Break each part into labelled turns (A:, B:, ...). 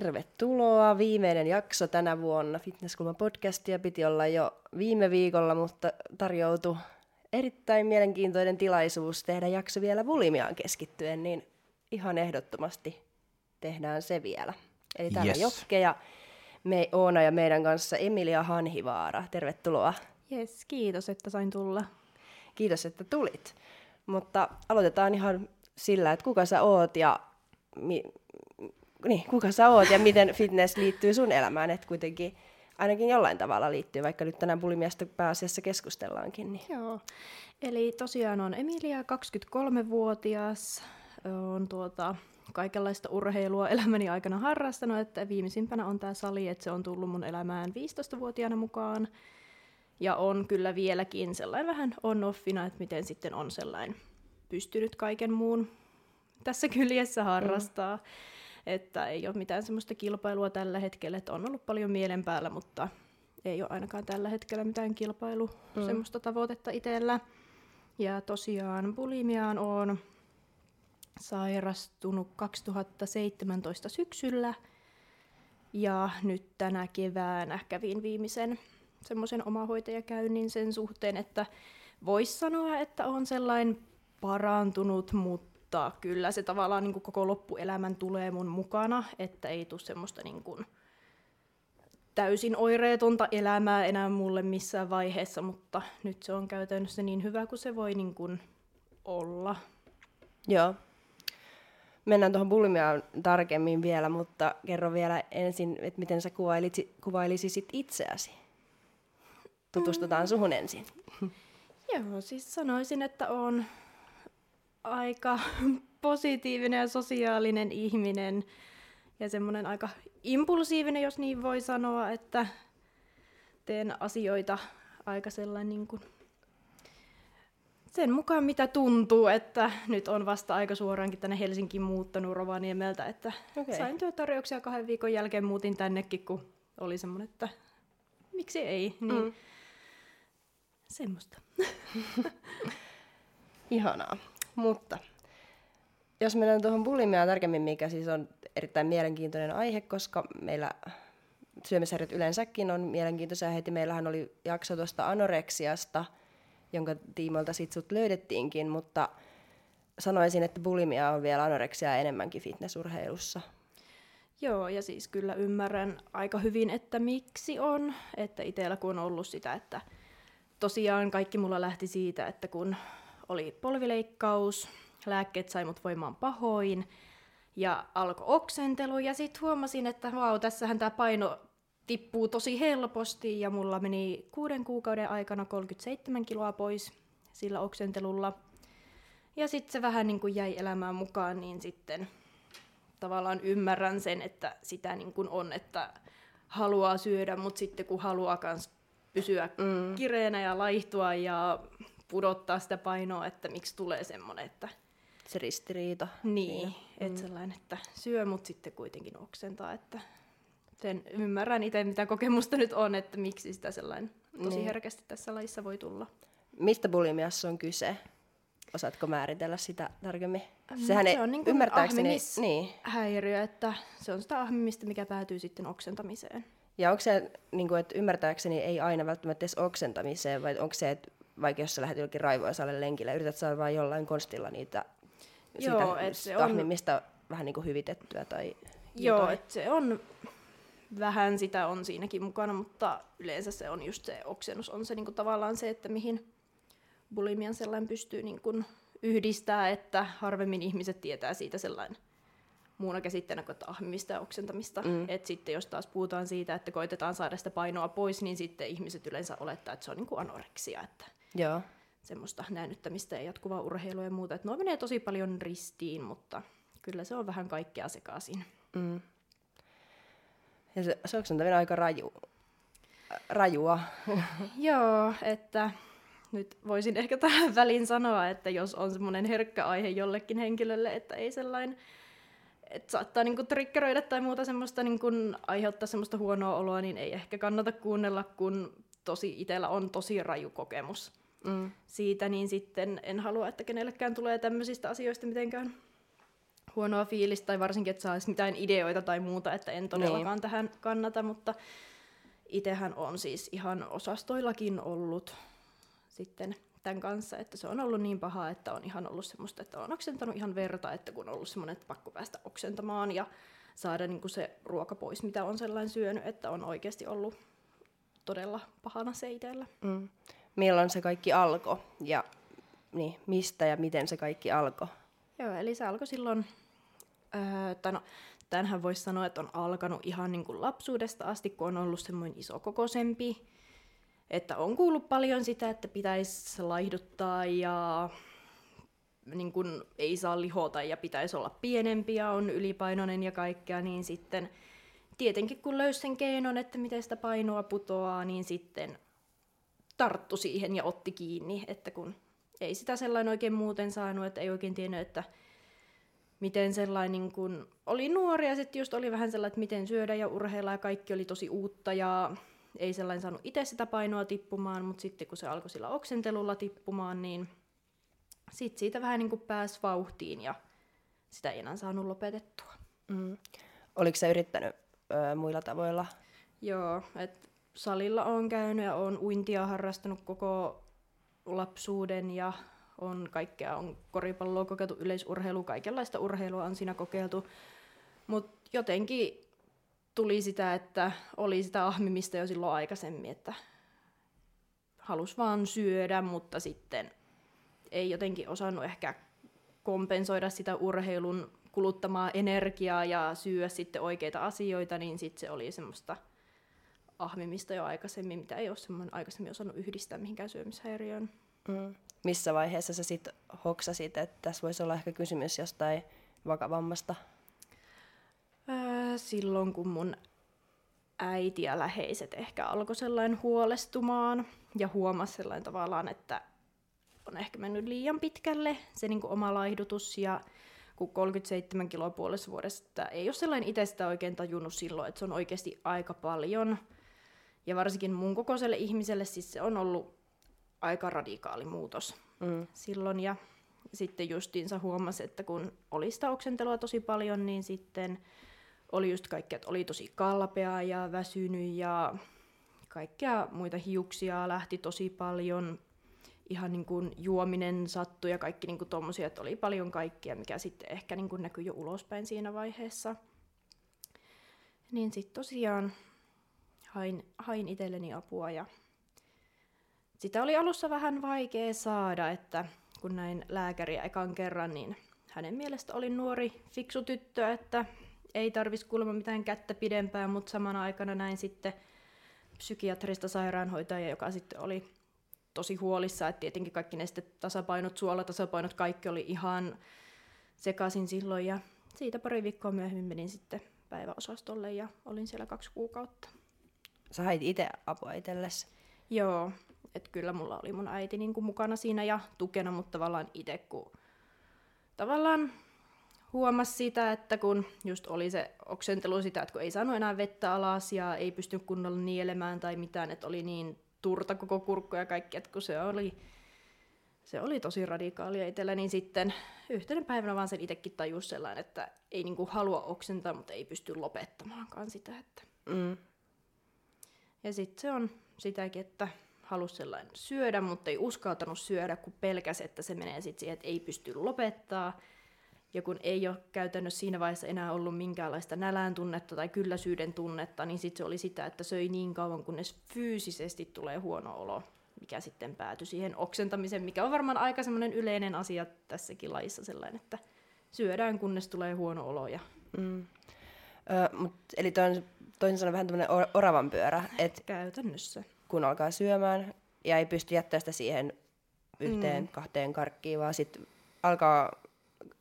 A: Tervetuloa. Viimeinen jakso tänä vuonna. Fitnesskulma podcastia piti olla jo viime viikolla, mutta tarjoutui erittäin mielenkiintoinen tilaisuus tehdä jakso vielä bulimiaan keskittyen, niin ihan ehdottomasti tehdään se vielä. Eli täällä yes. Jokke ja me, Oona ja meidän kanssa Emilia Hanhivaara. Tervetuloa.
B: Yes, kiitos, että sain tulla.
A: Kiitos, että tulit. Mutta aloitetaan ihan sillä, että kuka sä oot ja mi- niin, kuka sä oot ja miten fitness liittyy sun elämään, että kuitenkin ainakin jollain tavalla liittyy, vaikka nyt tänään bulimiasta pääasiassa keskustellaankin. Niin.
B: Joo, eli tosiaan on Emilia, 23-vuotias, on tuota, kaikenlaista urheilua elämäni aikana harrastanut, että viimeisimpänä on tämä sali, että se on tullut mun elämään 15-vuotiaana mukaan. Ja on kyllä vieläkin sellainen vähän on-offina, että miten sitten on sellainen pystynyt kaiken muun tässä kyljessä harrastaa. Mm. Että ei ole mitään semmoista kilpailua tällä hetkellä, että on ollut paljon mielen päällä, mutta ei ole ainakaan tällä hetkellä mitään kilpailu mm. semmoista tavoitetta itsellä. Ja tosiaan bulimiaan on sairastunut 2017 syksyllä ja nyt tänä keväänä kävin viimeisen semmoisen omahoitajakäynnin sen suhteen, että voisi sanoa, että on sellainen parantunut, mutta kyllä se tavallaan niin kuin koko loppuelämän tulee mun mukana, että ei tule semmoista niin kuin täysin oireetonta elämää enää mulle missään vaiheessa, mutta nyt se on käytännössä niin hyvä kuin se voi niin kuin olla.
A: Joo. Mennään tuohon bulimiaan tarkemmin vielä, mutta kerro vielä ensin, että miten sä kuvailisit, kuvailisit itseäsi. Tutustutaan mm. suhun ensin.
B: Joo, siis sanoisin, että on aika positiivinen ja sosiaalinen ihminen ja semmoinen aika impulsiivinen, jos niin voi sanoa, että teen asioita aika sellainen niin kuin sen mukaan mitä tuntuu, että nyt on vasta aika suoraankin tänne Helsinkiin muuttanut Rovaniemeltä, että okay. sain työtarjouksia kahden viikon jälkeen muutin tännekin, kun oli semmoinen, että miksi ei, niin mm. semmoista.
A: Ihanaa, mutta jos mennään tuohon bulimiaan tarkemmin, mikä siis on erittäin mielenkiintoinen aihe, koska meillä syömishäiriöt yleensäkin on mielenkiintoisia heti. Meillähän oli jakso tuosta anoreksiasta, jonka tiimoilta sit sut löydettiinkin, mutta sanoisin, että bulimia on vielä anoreksia enemmänkin fitnessurheilussa.
B: Joo, ja siis kyllä ymmärrän aika hyvin, että miksi on. Että itsellä kun on ollut sitä, että tosiaan kaikki mulla lähti siitä, että kun oli polvileikkaus, lääkkeet sai mut voimaan pahoin, ja alkoi oksentelu, ja sitten huomasin, että vau, tässähän tämä paino tippuu tosi helposti ja mulla meni kuuden kuukauden aikana 37 kiloa pois sillä oksentelulla. Ja sitten se vähän niin kuin jäi elämään mukaan, niin sitten tavallaan ymmärrän sen, että sitä niin kuin on, että haluaa syödä, mutta sitten kun haluaa myös pysyä mm. kireenä ja laihtua ja pudottaa sitä painoa, että miksi tulee semmoinen, että...
A: Se ristiriita.
B: Niin, että mm. sellainen, että syö, mutta sitten kuitenkin oksentaa, että sen ymmärrän itse, mitä kokemusta nyt on, että miksi sitä sellainen tosi niin. herkästi tässä lajissa voi tulla.
A: Mistä bulimiassa on kyse? Osaatko määritellä sitä tarkemmin?
B: Mm, Sehän se on niin ymmärtääkseni niin. häiriö, että se on sitä ahmimista, mikä päätyy sitten oksentamiseen.
A: Ja onko se, niin kuin, että ymmärtääkseni ei aina välttämättä edes oksentamiseen, vai onko se, että vaikka jos sä lähdet jollekin raivoisalle lenkille, yrität saada vain jollain konstilla niitä Joo, siitä, se on... vähän niin kuin hyvitettyä tai
B: Joo, että se on vähän sitä on siinäkin mukana, mutta yleensä se on just se oksennus, on se niinku tavallaan se, että mihin bulimian sellainen pystyy niinku yhdistää, että harvemmin ihmiset tietää siitä sellainen muuna käsitteenä kuin ahmimista ja oksentamista. Mm. Et sitten jos taas puhutaan siitä, että koitetaan saada sitä painoa pois, niin sitten ihmiset yleensä olettaa, että se on niinku anoreksia, että
A: Joo.
B: semmoista näännyttämistä ja jatkuvaa urheilua ja muuta. Et nuo menee tosi paljon ristiin, mutta kyllä se on vähän kaikkea sekaisin.
A: Mm. Ja se, se oksentaminen aika raju, rajua.
B: Joo, että nyt voisin ehkä tähän väliin sanoa, että jos on semmoinen herkkä aihe jollekin henkilölle, että ei sellainen, että saattaa niinku triggeröidä tai muuta semmoista niinku aiheuttaa semmoista huonoa oloa, niin ei ehkä kannata kuunnella, kun tosi itsellä on tosi raju kokemus mm. siitä, niin sitten en halua, että kenellekään tulee tämmöisistä asioista mitenkään huonoa fiilistä tai varsinkin, että saisi mitään ideoita tai muuta, että en todellakaan niin. tähän kannata, mutta itsehän on siis ihan osastoillakin ollut sitten tämän kanssa, että se on ollut niin paha, että on ihan ollut semmoista, että on oksentanut ihan verta, että kun on ollut semmoinen, että pakko päästä oksentamaan ja saada niin kuin se ruoka pois, mitä on sellainen syönyt, että on oikeasti ollut todella pahana se itsellä. Mm.
A: Milloin se kaikki alkoi ja niin, mistä ja miten se kaikki alkoi?
B: Joo, eli se alkoi silloin, öö, tai no, tämänhän voisi sanoa, että on alkanut ihan niin kuin lapsuudesta asti, kun on ollut semmoinen isokokoisempi, että on kuullut paljon sitä, että pitäisi laihduttaa ja niin kun ei saa lihota ja pitäisi olla pienempi ja on ylipainoinen ja kaikkea, niin sitten tietenkin kun löysi sen keinon, että miten sitä painoa putoaa, niin sitten tarttu siihen ja otti kiinni, että kun ei sitä sellainen oikein muuten saanut, että ei oikein tiennyt, että miten sellainen, niin kun oli nuori ja sitten just oli vähän sellainen, että miten syödä ja urheilla ja kaikki oli tosi uutta ja ei sellainen saanut itse sitä painoa tippumaan, mutta sitten kun se alkoi sillä oksentelulla tippumaan, niin sitten siitä vähän niin kuin pääsi vauhtiin ja sitä ei enää saanut lopetettua. Mm.
A: Oliko se yrittänyt ö, muilla tavoilla?
B: Joo, että salilla on käynyt ja on uintia harrastanut koko lapsuuden ja on kaikkea, on koripalloa kokeiltu, yleisurheilu, kaikenlaista urheilua on siinä kokeiltu. Mutta jotenkin tuli sitä, että oli sitä ahmimista jo silloin aikaisemmin, että halusi vaan syödä, mutta sitten ei jotenkin osannut ehkä kompensoida sitä urheilun kuluttamaa energiaa ja syödä sitten oikeita asioita, niin sitten se oli semmoista ahmimista jo aikaisemmin, mitä ei ole semmoinen aikaisemmin osannut yhdistää mihinkään syömishäiriöön.
A: Mm. Missä vaiheessa sä sitten hoksasit, että tässä voisi olla ehkä kysymys jostain vakavammasta?
B: Silloin kun mun äiti ja läheiset ehkä alkoi sellainen huolestumaan ja huomasi sellainen tavallaan, että on ehkä mennyt liian pitkälle se niin kuin oma laihdutus ja kun 37 kiloa puolessa vuodesta ei ole sellainen itse sitä oikein tajunnut silloin, että se on oikeasti aika paljon. Ja varsinkin mun kokoiselle ihmiselle siis se on ollut aika radikaali muutos mm. silloin. Ja sitten justiinsa huomasi, että kun oli sitä oksentelua tosi paljon, niin sitten oli just kaikkea, että oli tosi kalpea ja väsynyt ja kaikkea muita hiuksia lähti tosi paljon. Ihan niin kuin juominen sattui ja kaikki niin kuin tommosia, että oli paljon kaikkia, mikä sitten ehkä niin kuin näkyi jo ulospäin siinä vaiheessa. Niin sitten tosiaan hain, hain itselleni apua ja sitä oli alussa vähän vaikea saada, että kun näin lääkäriä ekan kerran, niin hänen mielestä oli nuori, fiksu tyttö, että ei tarvitsisi kuulemma mitään kättä pidempään, mutta samana aikana näin sitten psykiatrista sairaanhoitajaa, joka sitten oli tosi huolissa, että tietenkin kaikki ne tasapainot, suolatasapainot, kaikki oli ihan sekaisin silloin ja siitä pari viikkoa myöhemmin menin sitten päiväosastolle ja olin siellä kaksi kuukautta.
A: Sä hait itse apua itsellesi?
B: Joo, että kyllä mulla oli mun äiti niin kuin mukana siinä ja tukena, mutta tavallaan itse kun tavallaan huomasi sitä, että kun just oli se oksentelu sitä, että kun ei saanut enää vettä alas ja ei pystynyt kunnolla nielemään tai mitään, että oli niin turta koko kurkku ja kaikki, että kun se oli, se oli tosi radikaalia itsellä, niin sitten yhtenä päivänä vaan sen itsekin tajus sellainen, että ei niinku halua oksentaa, mutta ei pysty lopettamaankaan sitä. Että. Mm. Ja sitten se on sitäkin, että halusi sellainen syödä, mutta ei uskaltanut syödä, kun pelkäsi, että se menee sitten siihen, että ei pysty lopettaa. Ja kun ei ole käytännössä siinä vaiheessa enää ollut minkäänlaista nälän tunnetta tai kylläisyyden tunnetta, niin sitten se oli sitä, että söi niin kauan, kunnes fyysisesti tulee huono olo, mikä sitten päätyi siihen oksentamiseen, mikä on varmaan aika semmoinen yleinen asia tässäkin lajissa sellainen, että syödään kunnes tulee huono olo. Ja... Mm.
A: Ö, mut, eli toin, toisin sanoen vähän tämmöinen oravan pyörä.
B: Et Käytännössä.
A: Kun alkaa syömään ja ei pysty jättämään sitä siihen yhteen, mm. kahteen karkkiin, vaan sitten alkaa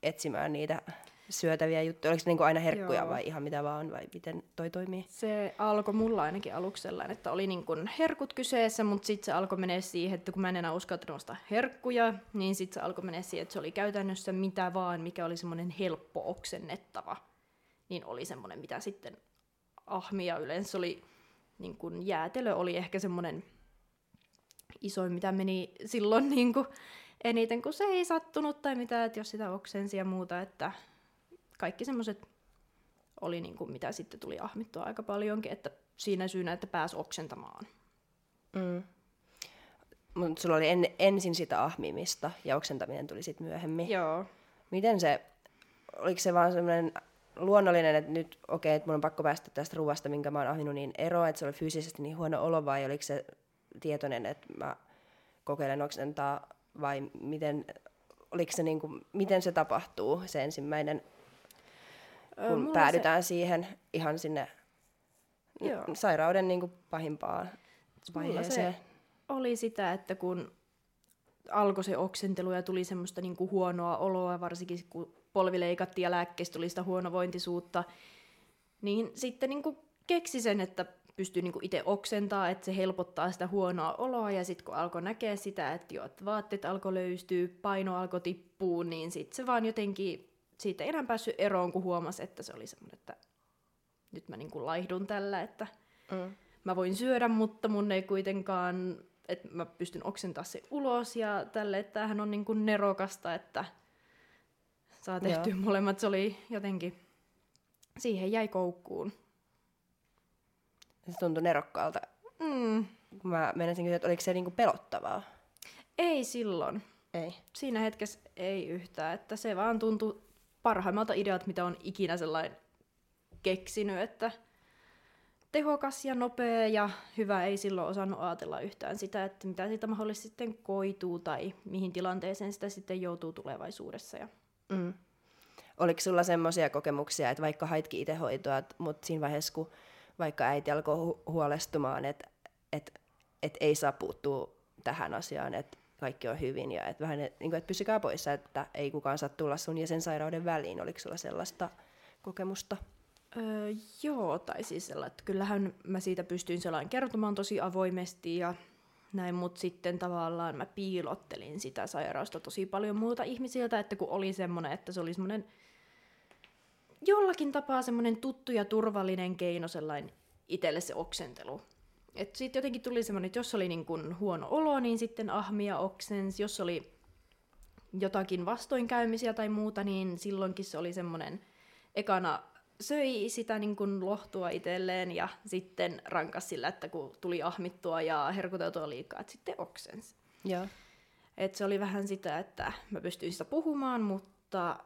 A: etsimään niitä syötäviä juttuja? Oliko se niin aina herkkuja Joo. vai ihan mitä vaan, vai miten toi toimii?
B: Se alkoi mulla ainakin aluksi sellainen, että oli niin kuin herkut kyseessä, mutta sitten se alkoi mennä siihen, että kun mä en enää uskaltanut ostaa herkkuja, niin sitten se alkoi mennä siihen, että se oli käytännössä mitä vaan, mikä oli semmoinen helppo oksennettava, niin oli semmoinen, mitä sitten ahmia yleensä oli, niin kuin jäätelö oli ehkä semmoinen isoin, mitä meni silloin niin kuin eniten, kun se ei sattunut tai mitä, että jos sitä oksensi ja muuta, että kaikki semmoiset oli niin kuin, mitä sitten tuli ahmittua aika paljonkin, että siinä syynä, että pääsi oksentamaan.
A: Mm. Mutta sulla oli en, ensin sitä ahmimista ja oksentaminen tuli sitten myöhemmin.
B: Joo.
A: Miten se, oliko se vaan semmoinen luonnollinen, että nyt okei, okay, että mun on pakko päästä tästä ruoasta, minkä mä oon ahminut niin eroa, että se oli fyysisesti niin huono olo, vai oliko se tietoinen, että mä kokeilen oksentaa, vai miten, oliko se niin kuin, miten se tapahtuu, se ensimmäinen, kun Ö, päädytään se... siihen ihan sinne Joo. sairauden niin kuin pahimpaan vaiheeseen. Se
B: oli sitä, että kun alkoi se oksentelu ja tuli semmoista niin kuin huonoa oloa, varsinkin kun polvi leikattiin ja lääkkeistä tuli sitä huonovointisuutta, niin sitten niin kuin keksi sen, että pystyy niin itse oksentaa, että se helpottaa sitä huonoa oloa, ja sitten kun alkoi näkeä sitä, että, jo, että vaatteet alkoi löystyä, paino alkoi tippua, niin sitten se vaan jotenkin, siitä ei enää päässyt eroon, kun huomasi, että se oli semmoinen, että nyt mä niin kuin laihdun tällä, että mm. mä voin syödä, mutta mun ei kuitenkaan, että mä pystyn oksentaa se ulos, ja tälle, että tämähän on niin kuin nerokasta, että saa tehtyä Joo. molemmat. Se oli jotenkin, siihen jäi koukkuun.
A: Se tuntui nerokkaalta. Mm. Mä menisin kysyä, että oliko se niinku pelottavaa?
B: Ei silloin.
A: Ei.
B: Siinä hetkessä ei yhtään. Että se vaan tuntui parhaimmalta ideat, mitä on ikinä sellainen keksinyt, että tehokas ja nopea ja hyvä ei silloin osannut ajatella yhtään sitä, että mitä siitä mahdollisesti sitten koituu tai mihin tilanteeseen sitä sitten joutuu tulevaisuudessa. Ja... Mm.
A: Oliko sulla semmoisia kokemuksia, että vaikka haitkin itse hoitoa, mutta siinä vaiheessa, kun vaikka äiti alkoi hu- huolestumaan, että et, et ei saa puuttua tähän asiaan, että kaikki on hyvin ja että vähän, niin kuin, että pysykää poissa, että ei kukaan saa tulla sun ja sen sairauden väliin. Oliko sulla sellaista kokemusta?
B: Öö, joo, tai siis sellainen, että kyllähän mä siitä pystyin sellainen kertomaan tosi avoimesti ja näin, mutta sitten tavallaan mä piilottelin sitä sairausta tosi paljon muuta ihmisiltä, että kun oli semmoinen, että se oli semmoinen jollakin tapaa semmoinen tuttu ja turvallinen keino sellainen itselle se oksentelu. Että sitten jotenkin tuli semmoinen, että jos oli niin kuin huono olo, niin sitten ahmia oksens. Jos oli jotakin vastoinkäymisiä tai muuta, niin silloinkin se oli semmoinen, ekana söi sitä niin kuin lohtua itselleen ja sitten rankas sillä, että kun tuli ahmittua ja herkuteltua liikaa, että sitten oksens.
A: Ja.
B: Et se oli vähän sitä, että mä pystyin sitä puhumaan, mutta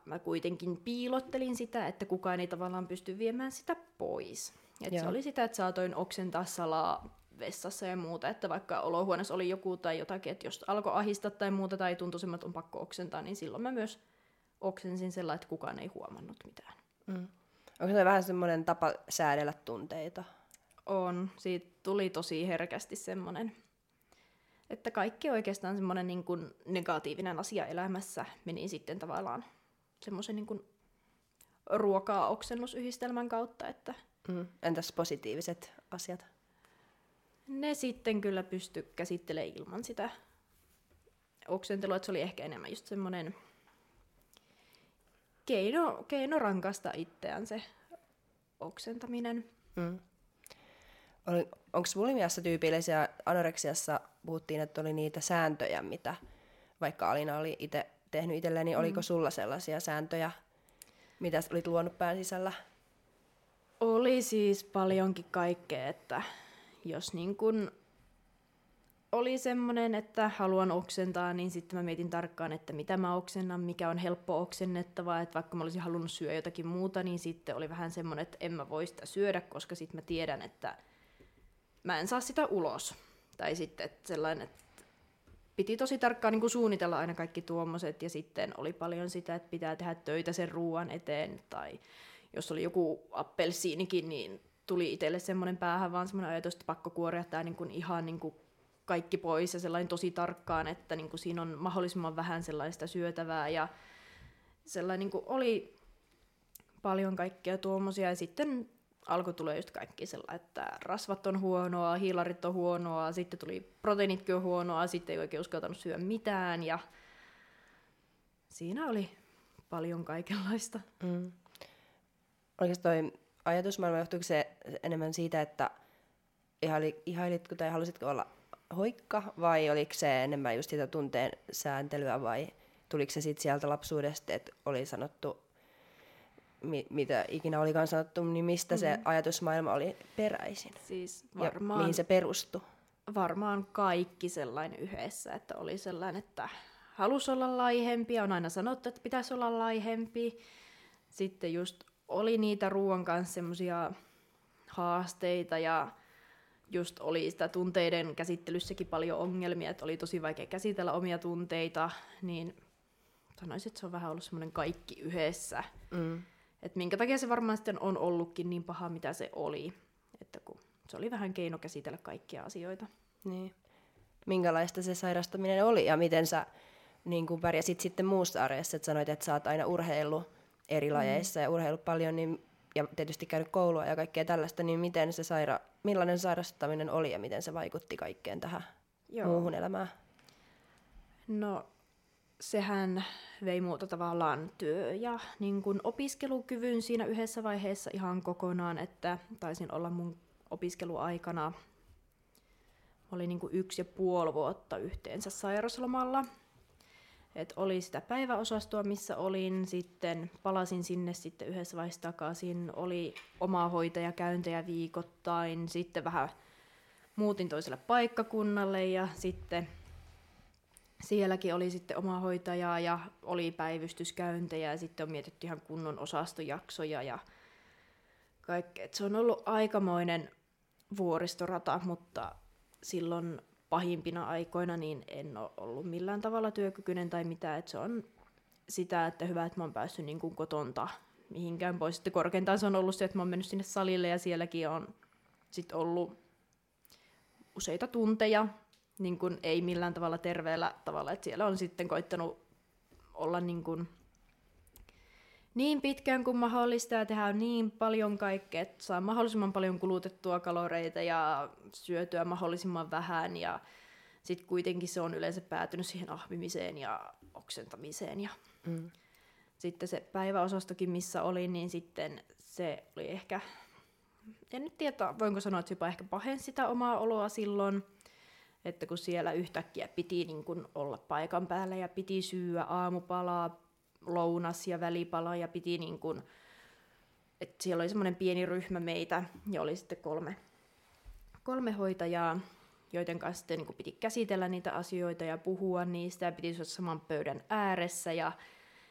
B: mä kuitenkin piilottelin sitä, että kukaan ei tavallaan pysty viemään sitä pois. Et se oli sitä, että saatoin oksentaa salaa vessassa ja muuta, että vaikka olohuoneessa oli joku tai jotakin, että jos alkoi ahistaa tai muuta tai tuntui että on pakko oksentaa, niin silloin mä myös oksensin sellainen, että kukaan ei huomannut mitään.
A: Mm. Onko se vähän semmoinen tapa säädellä tunteita?
B: On. Siitä tuli tosi herkästi semmoinen, että kaikki oikeastaan semmoinen niin kuin negatiivinen asia elämässä meni sitten tavallaan semmoisen niin kuin ruokaa oksennusyhdistelmän kautta. Että
A: mm. Entäs positiiviset asiat?
B: Ne sitten kyllä pysty käsittelemään ilman sitä oksentelua, että se oli ehkä enemmän just semmoinen keino, keino rankasta itseään se oksentaminen. Mm.
A: Onko bulimiassa tyypillisiä, anoreksiassa puhuttiin, että oli niitä sääntöjä, mitä vaikka Alina oli itse tehnyt itselleen, niin mm. oliko sulla sellaisia sääntöjä, mitä olit luonut pään sisällä?
B: Oli siis paljonkin kaikkea, että jos niin kun oli semmoinen, että haluan oksentaa, niin sitten mä mietin tarkkaan, että mitä mä oksennan, mikä on helppo oksennettavaa, että vaikka mä olisin halunnut syödä jotakin muuta, niin sitten oli vähän semmoinen, että en mä voi sitä syödä, koska sitten mä tiedän, että mä en saa sitä ulos. Tai sitten että sellainen, että piti tosi tarkkaan niin suunnitella aina kaikki tuommoiset, ja sitten oli paljon sitä, että pitää tehdä töitä sen ruoan eteen, tai jos oli joku appelsiinikin, niin tuli itselle semmoinen päähän vaan semmoinen ajatus, että pakko kuoria tämä niin kuin ihan niin kuin kaikki pois ja sellainen tosi tarkkaan, että niin kuin siinä on mahdollisimman vähän sellaista syötävää. Ja sellainen niin kuin oli paljon kaikkea tuommoisia. Ja sitten alkoi tulla just kaikki sellainen, että rasvat on huonoa, hiilarit on huonoa, sitten tuli proteiinitkin on huonoa, sitten ei oikein uskaltanut syödä mitään ja siinä oli paljon kaikenlaista. Mm.
A: Toi ajatusmaailma, johtuiko se enemmän siitä, että ihailitko tai halusitko olla hoikka vai oliko se enemmän just sitä tunteen sääntelyä vai tuliko se sitten sieltä lapsuudesta, että oli sanottu mi- mitä ikinä olikaan sanottu, niin mistä mm. se ajatusmaailma oli peräisin?
B: Siis
A: Ja
B: varmaan,
A: mihin se perustui?
B: varmaan kaikki sellainen yhdessä, että oli sellainen, että halusi olla laihempi ja on aina sanottu, että pitäisi olla laihempi. Sitten just oli niitä ruoan kanssa semmoisia haasteita ja just oli sitä tunteiden käsittelyssäkin paljon ongelmia, että oli tosi vaikea käsitellä omia tunteita, niin sanoisin, että se on vähän ollut semmoinen kaikki yhdessä.
A: Mm.
B: Että minkä takia se varmaan sitten on ollutkin niin paha, mitä se oli. Että kun se oli vähän keino käsitellä kaikkia asioita.
A: Niin. Minkälaista se sairastuminen oli ja miten sä niin kuin pärjäsit sitten muussa arjessa? Et sanoit, että sä oot aina urheillut eri lajeissa ja urheillut paljon niin, ja tietysti käynyt koulua ja kaikkea tällaista, niin miten se saira- millainen sairastaminen oli ja miten se vaikutti kaikkeen tähän
B: Joo.
A: muuhun elämään?
B: No, sehän vei muuta tavallaan työ- ja niin kun opiskelukyvyn siinä yhdessä vaiheessa ihan kokonaan, että taisin olla mun opiskeluaikana, oli niin yksi ja puoli vuotta yhteensä sairaslomalla. Et oli sitä päiväosastoa, missä olin, sitten palasin sinne sitten yhdessä vaiheessa takaisin, oli omaa hoitajakäyntejä viikoittain, sitten vähän muutin toiselle paikkakunnalle ja sitten sielläkin oli sitten oma hoitaja ja oli päivystyskäyntejä ja sitten on mietitty ihan kunnon osastojaksoja ja kaikkea. Se on ollut aikamoinen vuoristorata, mutta silloin pahimpina aikoina niin en ole ollut millään tavalla työkykyinen tai mitään. Et se on sitä, että hyvä, että mä oon päässyt niin kuin kotonta mihinkään pois. Sitten korkeintaan se on ollut se, että mä oon mennyt sinne salille ja sielläkin on sit ollut useita tunteja, niin kuin ei millään tavalla terveellä tavalla, että siellä on sitten koittanut olla niin, kuin niin pitkään kuin mahdollista ja tehdä niin paljon kaikkea, että saa mahdollisimman paljon kulutettua kaloreita ja syötyä mahdollisimman vähän ja sitten kuitenkin se on yleensä päätynyt siihen ahmimiseen ja oksentamiseen ja
A: Mm.
B: sitten se päiväosastokin, missä olin, niin sitten se oli ehkä, en nyt tiedä, voinko sanoa, että se jopa ehkä pahensi sitä omaa oloa silloin, että kun siellä yhtäkkiä piti niin kun olla paikan päällä ja piti syyä aamupalaa, lounas ja välipala ja piti niin kun, että siellä oli semmoinen pieni ryhmä meitä ja oli sitten kolme, kolme hoitajaa, joiden kanssa sitten niin piti käsitellä niitä asioita ja puhua niistä ja piti olla saman pöydän ääressä ja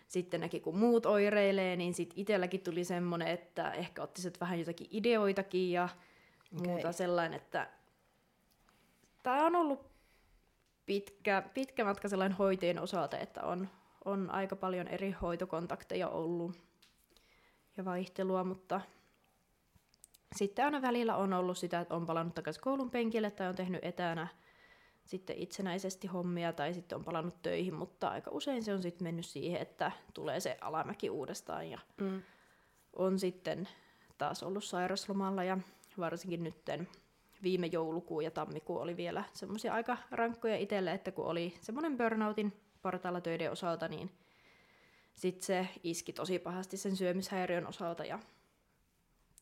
B: sitten näki, kun muut oireilee, niin sitten itselläkin tuli semmoinen, että ehkä otti sitten vähän jotakin ideoitakin ja muuta
A: Okei.
B: sellainen, että tämä on ollut pitkä, pitkä matka sellainen hoiteen osalta, että on, on aika paljon eri hoitokontakteja ollut ja vaihtelua, mutta sitten aina välillä on ollut sitä, että on palannut takaisin koulun penkille tai on tehnyt etänä sitten itsenäisesti hommia tai sitten on palannut töihin, mutta aika usein se on sitten mennyt siihen, että tulee se alamäki uudestaan ja
A: Mm.
B: on sitten taas ollut sairaslomalla ja varsinkin nytten viime joulukuu ja tammikuu oli vielä semmoisia aika rankkoja itselle, että kun oli semmoinen burnoutin partaalla töiden osalta, niin sitten se iski tosi pahasti sen syömishäiriön osalta ja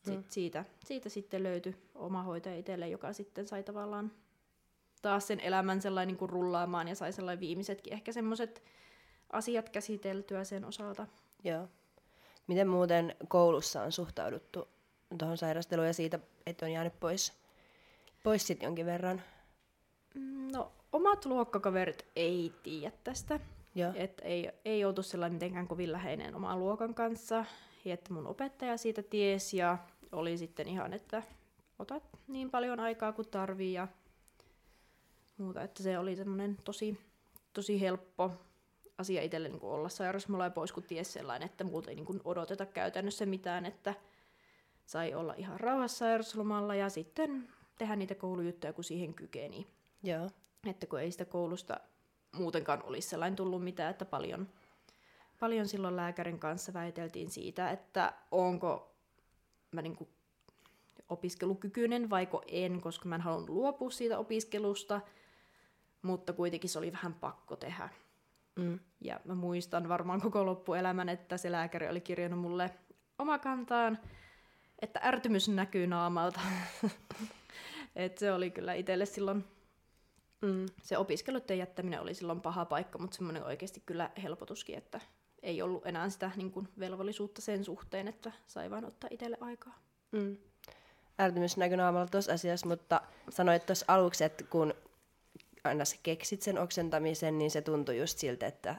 B: sit
A: Mm.
B: siitä, siitä sitten löytyi oma hoitaja itselle, joka sitten sai tavallaan taas sen elämän sellainen niin kuin rullaamaan ja sai sellainen viimeisetkin ehkä semmoiset asiat käsiteltyä sen osalta.
A: Joo. Miten muuten koulussa on suhtauduttu tuohon sairasteluun ja siitä, että on jäänyt pois, pois sit jonkin verran?
B: Mm, No, omat luokkakaverit ei tiedä tästä.
A: Joo.
B: Et ei, ei oltu sellainen mitenkään kovin läheinen oman luokan kanssa. Ja että mun opettaja siitä tiesi ja oli sitten ihan, että otat niin paljon aikaa kuin tarvii ja muuta. Että se oli semmoinen tosi, tosi helppo asia itselle niin olla sairauslomalle ja pois, kun ties sellainen, että multa ei niin odoteta käytännössä mitään, että sai olla ihan rauhassa sairauslomalla ja sitten tehdä niitä koulujuttuja, kun siihen kykeni.
A: Joo.
B: Että kun ei sitä koulusta muutenkaan olisi sellainen tullut mitään, että paljon, paljon silloin lääkärin kanssa väiteltiin siitä, että onko mä niinku opiskelukykyinen vaiko en, koska mä en halunnut luopua siitä opiskelusta, mutta kuitenkin se oli vähän pakko tehdä.
A: Mm.
B: Ja mä muistan varmaan koko loppuelämän, että se lääkäri oli kirjannut mulle omakantaan, että ärtymys näkyy naamalta. Et se oli kyllä itselle silloin
A: Mm.
B: se opiskeluiden jättäminen oli silloin paha paikka, mutta semmoinen oikeasti kyllä helpotuskin, että ei ollut enää sitä niin kuin, velvollisuutta sen suhteen, että sai vaan ottaa itselle aikaa.
A: Mm. Ärtymys näkyi naamalla tuossa asiassa, mutta sanoit tuossa aluksi, että kun aina sä keksit sen oksentamisen, niin se tuntui just siltä, että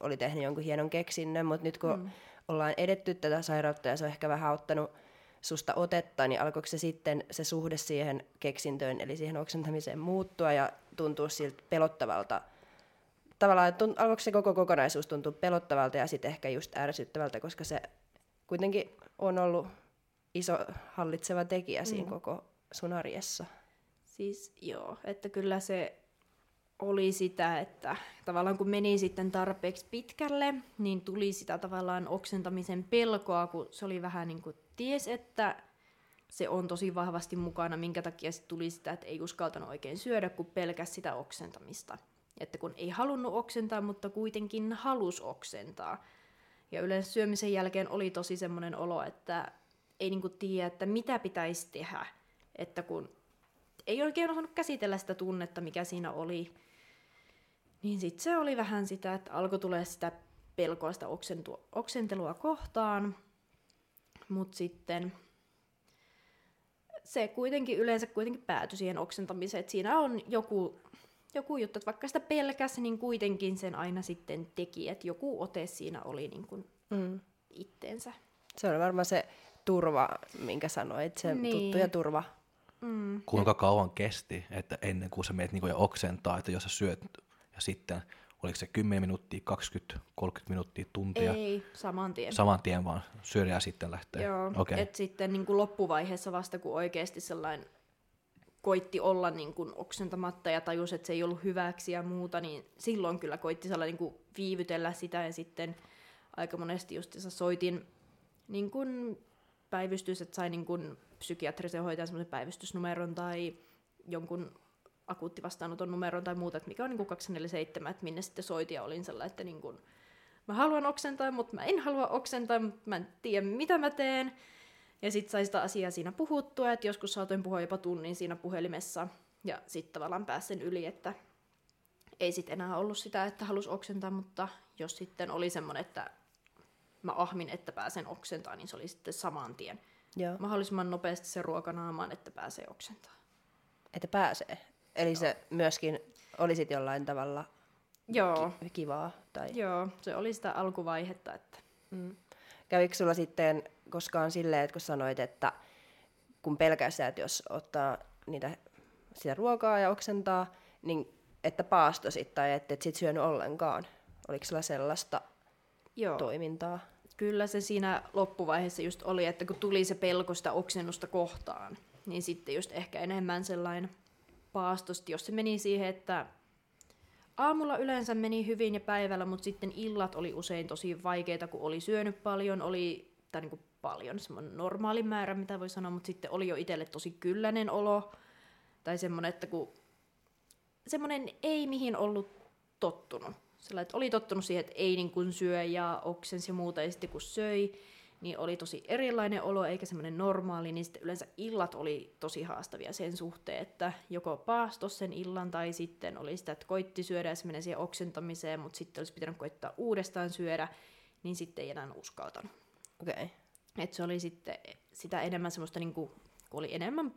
A: oli tehnyt jonkun hienon keksinnön, mutta nyt kun mm. ollaan edetty tätä sairautta ja se on ehkä vähän ottanut susta otetta, niin alkoiko se sitten se suhde siihen keksintöön, eli siihen oksentamiseen muuttua ja tuntua siltä pelottavalta tavallaan, että alkoiko se koko kokonaisuus tuntua pelottavalta ja sitten ehkä just ärsyttävältä, koska se kuitenkin on ollut iso hallitseva tekijä siinä mm. koko sun arjessa.
B: Siis joo, että kyllä se oli sitä, että tavallaan kun meni sitten tarpeeksi pitkälle, niin tuli sitä tavallaan oksentamisen pelkoa, kun se oli vähän niin kuin ties, että se on tosi vahvasti mukana, minkä takia se tuli sitä, että ei uskaltanut oikein syödä, kun pelkäs sitä oksentamista. Että kun ei halunnut oksentaa, mutta kuitenkin halus oksentaa. Ja yleensä syömisen jälkeen oli tosi semmoinen olo, että ei niinku tiedä, että mitä pitäisi tehdä. Että kun ei oikein osannut käsitellä sitä tunnetta, mikä siinä oli, niin sitten se oli vähän sitä, että alkoi tulee sitä pelkoa sitä oksentelua kohtaan. Mutta sitten se kuitenkin yleensä kuitenkin päätyi siihen oksentamiseen, että siinä on joku joku juttu, että vaikka sitä pelkäsi, niin kuitenkin sen aina sitten teki, että joku ote siinä oli niin kuin mm. itteensä.
A: Se on varmaan se turva, minkä sanoit, se niin. tuttu ja turva.
C: Mm. Kuinka kauan kesti, että ennen kuin sä meet niin jo oksentaa, että jos sä syöt ja sitten, oliko se 10 minuuttia, 20, 30 minuuttia, tuntia?
B: Ei, saman tien.
C: Saman tien vaan syödä ja sitten lähtee.
B: Joo, okay. että sitten niin kuin loppuvaiheessa vasta, kun oikeasti sellainen koitti olla niin kuin oksentamatta ja tajusi, että se ei ollut hyväksi ja muuta, niin silloin kyllä koitti sellainen niin kuin viivytellä sitä ja sitten aika monesti just soitin niin kuin päivystys, että sai niin kuin psykiatrisen hoitajan semmoisen päivystysnumeron tai jonkun akuuttivastaanoton numeron tai muuta, että mikä on niin kuin 247, että minne sitten soitin ja olin sellainen, että niin kuin, mä haluan oksentaa, mutta mä en halua oksentaa, mutta mä en tiedä mitä mä teen. Ja sitten sai sitä asiaa siinä puhuttua, että joskus saatoin puhua jopa tunnin siinä puhelimessa. Ja sitten tavallaan pääsin sen yli, että ei sitten enää ollut sitä, että halus oksentaa, mutta jos sitten oli semmoinen, että mä ahmin, että pääsen oksentaan, niin se oli sitten saman tien. Joo. Mahdollisimman nopeasti se ruokanaamaan, että pääsee oksentaan.
A: Että pääsee. Eli Joo. se myöskin olisit jollain tavalla Joo. Ki- kivaa? Tai...
B: Joo, se oli sitä alkuvaihetta. Että...
A: Mm. Kävikö sulla sitten koskaan silleen, että kun sanoit, että kun pelkästään, että jos ottaa niitä, sitä ruokaa ja oksentaa, niin että paastosit tai että et sit syönyt ollenkaan? Oliko sulla sellaista Joo. toimintaa?
B: Kyllä se siinä loppuvaiheessa just oli, että kun tuli se pelko sitä oksennusta kohtaan, niin sitten just ehkä enemmän sellainen paastosti, jos se meni siihen, että aamulla yleensä meni hyvin ja päivällä, mutta sitten illat oli usein tosi vaikeita, kun oli syönyt paljon, oli, tai niin kuin paljon, semmoinen normaali määrä, mitä voi sanoa, mutta sitten oli jo itselle tosi kylläinen olo, tai semmoinen, että kun semmoinen ei mihin ollut tottunut. Sellainen, että oli tottunut siihen, että ei niin kuin syö ja oksensi ja muuta, ja sitten kun söi, niin oli tosi erilainen olo, eikä semmoinen normaali, niin sitten yleensä illat oli tosi haastavia sen suhteen, että joko paastos sen illan, tai sitten oli sitä, että koitti syödä ja se menee siihen oksentamiseen, mutta sitten olisi pitänyt koittaa uudestaan syödä, niin sitten ei enää uskaltanut.
A: Okei. Okay.
B: Et se oli sitten sitä enemmän semmoista, niin kuin, kun oli enemmän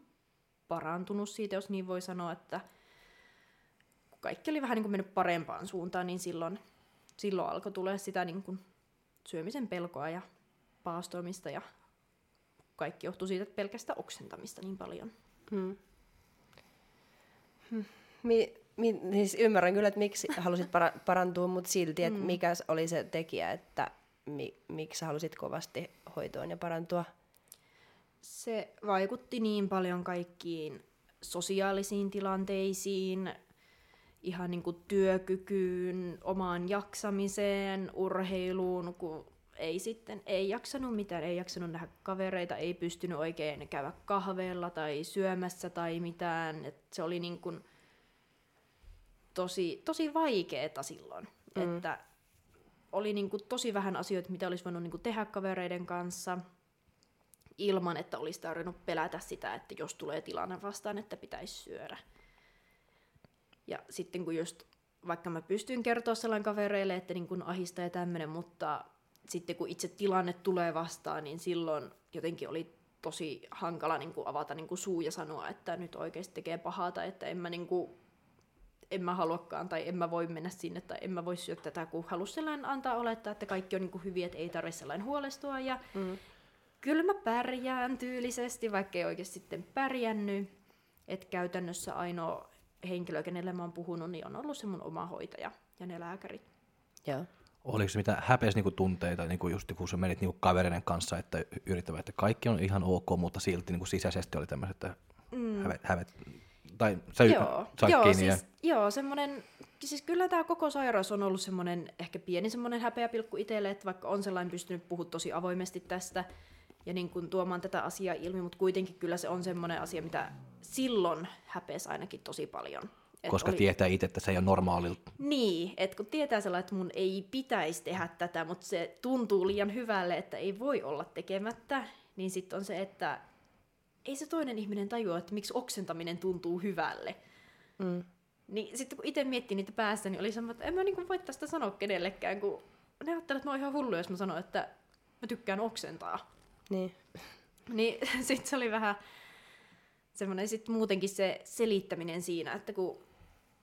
B: parantunut siitä, jos niin voi sanoa, että kun kaikki oli vähän niin kuin mennyt parempaan suuntaan, niin silloin, silloin alkoi tulla sitä niin kuin syömisen pelkoa ja paastoimista ja kaikki johtui siitä että pelkästä oksentamista niin paljon. Hmm.
A: Hmm. Mi, mi, siis ymmärrän kyllä, että miksi halusit para- parantua, mutta silti, että hmm. mikä oli se tekijä, että mi, miksi halusit kovasti hoitoon ja parantua?
B: Se vaikutti niin paljon kaikkiin sosiaalisiin tilanteisiin, ihan niin kuin työkykyyn, omaan jaksamiseen, urheiluun, kun ei sitten, ei jaksanut mitään, ei jaksanut nähdä kavereita, ei pystynyt oikein käydä kahveella tai syömässä tai mitään. Et se oli niin kuin tosi, tosi vaikeeta silloin, mm. että oli niin kuin tosi vähän asioita, mitä olisi voinut niin kuin tehdä kavereiden kanssa ilman, että olisi tarvinnut pelätä sitä, että jos tulee tilanne vastaan, että pitäisi syödä. Ja sitten kun just vaikka mä pystyn kertoa sellainen kavereille, että niin kun ahista ja tämmöinen, mutta sitten kun itse tilanne tulee vastaan, niin silloin jotenkin oli tosi hankala niin kuin avata niin kuin suu ja sanoa, että nyt oikeasti tekee pahaa tai että en mä, niin kuin, en mä haluakaan tai en mä voi mennä sinne tai en mä voi syödä tätä, kun halus sellainen antaa olettaa, että kaikki on niin kuin hyviä, että ei tarvitse sellainen huolestua ja mm. kyllä mä pärjään tyylisesti, vaikka ei oikeasti sitten pärjännyt. Että käytännössä ainoa henkilö, kenelle mä oon puhunut, niin on ollut se mun oma hoitaja ja ne lääkärit.
A: Joo.
C: Oliko se mitä häpeäsi niinku tunteita, niinku just kun sä menit niinku kavereiden kanssa, että yrittävät, että kaikki on ihan ok, mutta silti niinku sisäisesti oli tämmöiset, että mm. hävet, hävet, tai sä
B: joo, sait joo, kiinni siis, ja... joo, semmoinen, siis kyllä tämä koko sairaus on ollut semmoinen ehkä pieni semmoinen häpeäpilkku itselle, että vaikka on sellainen pystynyt puhua tosi avoimesti tästä ja niin kuin tuomaan tätä asiaa ilmi, mutta kuitenkin kyllä se on semmoinen asia, mitä silloin häpeäsi ainakin tosi paljon.
C: Et Koska oli... tietää itse, että se ei ole normaalilta.
B: Niin, että kun tietää sellainen, että mun ei pitäisi tehdä tätä, mutta se tuntuu liian hyvälle, että ei voi olla tekemättä, niin sitten on se, että ei se toinen ihminen tajua, että miksi oksentaminen tuntuu hyvälle. Mm. Niin sitten kun itse miettii niitä päästä, niin oli semmoinen, että en mä niinku voi tästä sanoa kenellekään, kun ne ajattelevat, että mä oon ihan hullu, jos mä sanon, että mä tykkään oksentaa.
A: Niin.
B: Niin sitten se oli vähän semmoinen sitten muutenkin se selittäminen siinä, että kun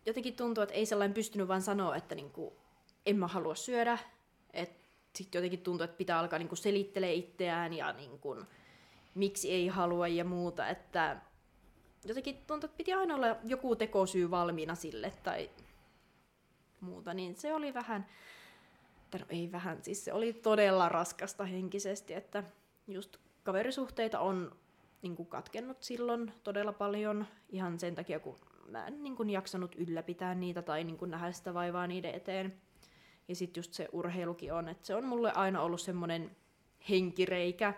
B: jotenkin tuntuu, että ei sellainen pystynyt vaan sanoa, että niinku, en mä halua syödä. Sitten jotenkin tuntuu, että pitää alkaa niinku selittelee itseään ja niinku, miksi ei halua ja muuta. Että jotenkin tuntuu, että piti aina olla joku tekosyy valmiina sille tai muuta. Niin se oli vähän, tai no ei vähän, siis se oli todella raskasta henkisesti, että just kaverisuhteita on niin kuin katkennut silloin todella paljon ihan sen takia, kun mä en niin kuin jaksanut ylläpitää niitä tai niin kuin nähdä sitä vaivaa niiden eteen. Ja sitten just se urheilukin on, että se on mulle aina ollut semmoinen henkireikä.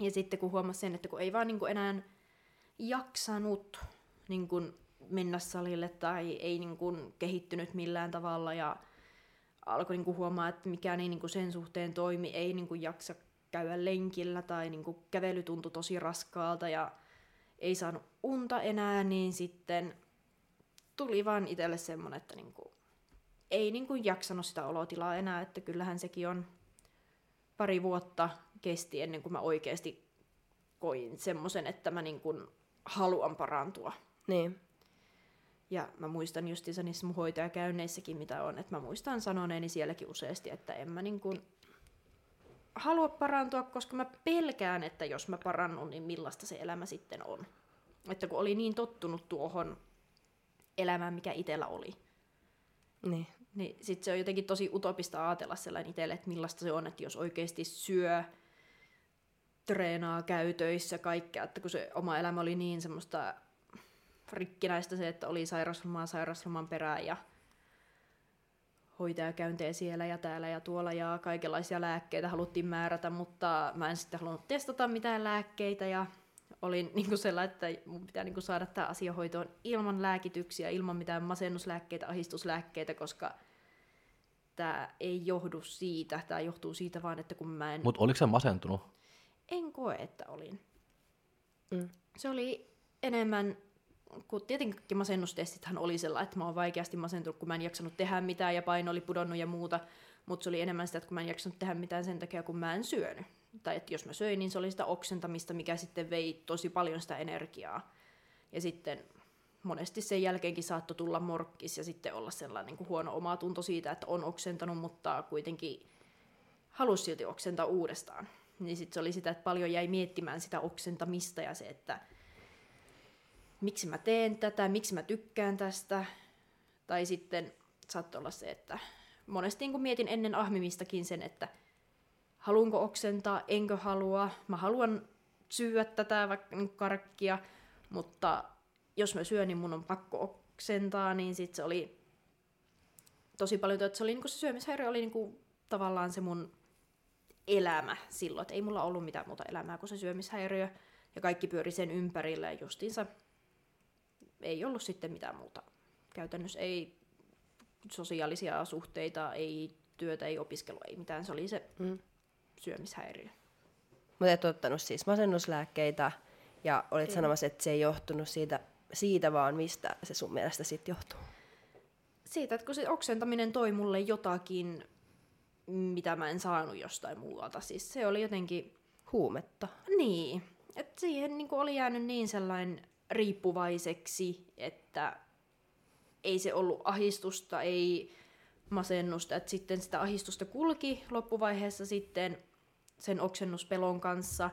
B: Ja sitten kun huomasin sen, että kun ei vaan niin kuin enää jaksanut niin kuin mennä salille tai ei niin kuin kehittynyt millään tavalla ja alkoi niin kuin huomaa, että mikään ei niin kuin sen suhteen toimi, ei niin kuin jaksa käydä lenkillä tai niin kuin kävely tuntui tosi raskaalta ja ei saanut unta enää, niin sitten tuli vaan itselle semmoinen, että niin kuin ei niin kuin jaksanut sitä olotilaa enää, että kyllähän sekin on pari vuotta kesti ennen kuin mä oikeasti koin semmoisen, että mä niin kuin haluan parantua.
A: Niin.
B: Ja mä muistan justiinsa niissä mun hoitajakäynneissäkin, mitä on, että mä muistan sanoneeni sielläkin useasti, että en mä niin kuin halua parantua, koska mä pelkään, että jos mä parannun, niin millaista se elämä sitten on. Että kun oli niin tottunut tuohon elämään, mikä itsellä oli.
A: Niin.
B: Niin sit se on jotenkin tosi utopista ajatella sellainen itselle, että millaista se on, että jos oikeasti syö, treenaa, käy töissä, kaikkea, että kun se oma elämä oli niin semmoista rikkinäistä se, että oli sairauslomaa sairausloman perään ja hoitajakäyntejä siellä ja täällä ja tuolla ja kaikenlaisia lääkkeitä haluttiin määrätä, mutta mä en sitten halunnut testata mitään lääkkeitä ja olin niin kuin sellainen, että mun pitää niin kuin saada tämä asia hoitoon ilman lääkityksiä, ilman mitään masennuslääkkeitä, ahistuslääkkeitä, koska tämä ei johdu siitä, tämä johtuu siitä vaan, että kun mä en...
C: Mutta oliko se masentunut?
B: En koe, että olin. Mm. Se oli enemmän kun tietenkin kaikki masennustestithän oli sellainen, että mä oon vaikeasti masentunut, kun mä en jaksanut tehdä mitään ja paino oli pudonnut ja muuta, mutta se oli enemmän sitä, että kun mä en jaksanut tehdä mitään sen takia, kun mä en syönyt. Tai että jos mä söin, niin se oli sitä oksentamista, mikä sitten vei tosi paljon sitä energiaa. Ja sitten monesti sen jälkeenkin saattoi tulla morkkis ja sitten olla sellainen niin kuin huono oma tunto siitä, että on oksentanut, mutta kuitenkin halusi silti oksentaa uudestaan. Niin sitten se oli sitä, että paljon jäi miettimään sitä oksentamista ja se, että miksi mä teen tätä, miksi mä tykkään tästä. Tai sitten saattoi olla se, että monesti kun mietin ennen ahmimistakin sen, että haluanko oksentaa, enkö halua. Mä haluan syödä tätä vaikka niin karkkia, mutta jos mä syön, niin mun on pakko oksentaa, niin sitten se oli tosi paljon, että se, oli, niin se syömishäiriö oli niin tavallaan se mun elämä silloin, että ei mulla ollut mitään muuta elämää kuin se syömishäiriö, ja kaikki pyöri sen ympärillä, ja justiinsa ei ollut sitten mitään muuta. Käytännössä ei sosiaalisia suhteita, ei työtä, ei opiskelua, ei mitään. Se oli se mm. syömishäiriö.
A: Mutta et ottanut siis masennuslääkkeitä ja olit ei. sanomassa, että se ei johtunut siitä, siitä vaan, mistä se sun mielestä sitten johtuu?
B: siitä, että kun se oksentaminen toi mulle jotakin, mitä mä en saanut jostain muualta. Siis se oli jotenkin,
A: Huumetta.
B: niin, että siihen niin oli jäänyt niin sellainen riippuvaiseksi, että ei se ollut ahistusta, ei masennusta, että sitten sitä ahistusta kulki loppuvaiheessa sitten sen oksennuspelon kanssa,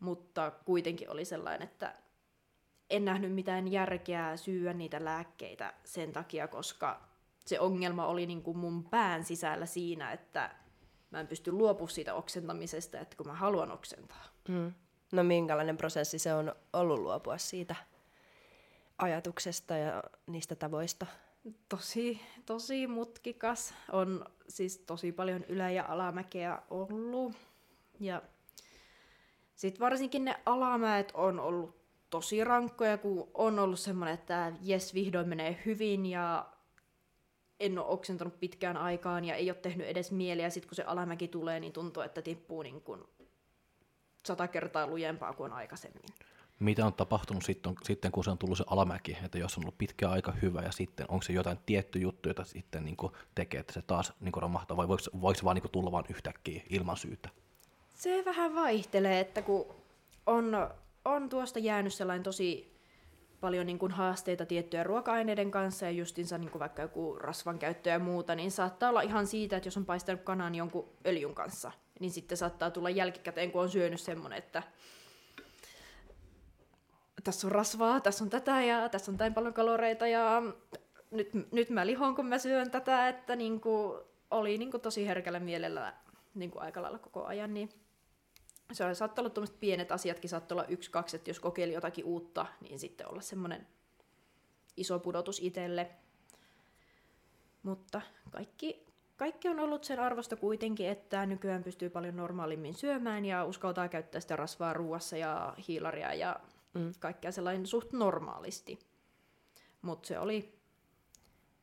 B: mutta kuitenkin oli sellainen, että en nähnyt mitään järkeä syyä niitä lääkkeitä sen takia, koska se ongelma oli niin kuin mun pään sisällä siinä, että mä en pysty luopumaan siitä oksentamisesta, että kun mä haluan oksentaa.
A: Mm. No minkälainen prosessi se on ollut luopua siitä ajatuksesta ja niistä tavoista?
B: Tosi, tosi mutkikas. On siis tosi paljon ylä- ja alamäkeä ollut. Ja sitten varsinkin ne alamäet on ollut tosi rankkoja, kun on ollut semmoinen, että jes, vihdoin menee hyvin ja en ole oksentanut pitkään aikaan ja ei ole tehnyt edes mieliä. Sitten kun se alamäki tulee, niin tuntuu, että tippuu niin kuin sata kertaa lujempaa kuin aikaisemmin.
C: Mitä on tapahtunut sitten, sitten, kun se on tullut se alamäki, että jos on ollut pitkä aika hyvä ja sitten onko se jotain tietty juttu, jota sitten niin kuin tekee, että se taas niin kuin romahtaa vai voiko, voiko se vaan niin kuin tulla vaan yhtäkkiä ilman syytä?
B: Se vähän vaihtelee, että kun on, on tuosta jäänyt sellainen tosi paljon niin kuin haasteita tiettyjen ruoka-aineiden kanssa ja justinsa niin kuin vaikka joku rasvan käyttö ja muuta, niin saattaa olla ihan siitä, että jos on paistanut kanan jonkun öljyn kanssa, niin sitten saattaa tulla jälkikäteen, kun on syönyt semmoinen, että tässä on rasvaa, tässä on tätä ja tässä on näin paljon kaloreita ja nyt, nyt mä lihon, kun mä syön tätä, että niin kuin oli niin kuin tosi herkällä mielellä niin kuin aika lailla koko ajan, niin se on saattaa olla tuommoiset pienet asiatkin, saattaa olla yksi, kaksi, että jos kokeili jotakin uutta, niin sitten olla semmoinen iso pudotus itselle. Mutta kaikki, kaikki on ollut sen arvosta kuitenkin, että nykyään pystyy paljon normaalimmin syömään ja uskaltaa käyttää sitä rasvaa ruuassa ja hiilaria ja mm. kaikkea sellainen suht normaalisti. Mutta se oli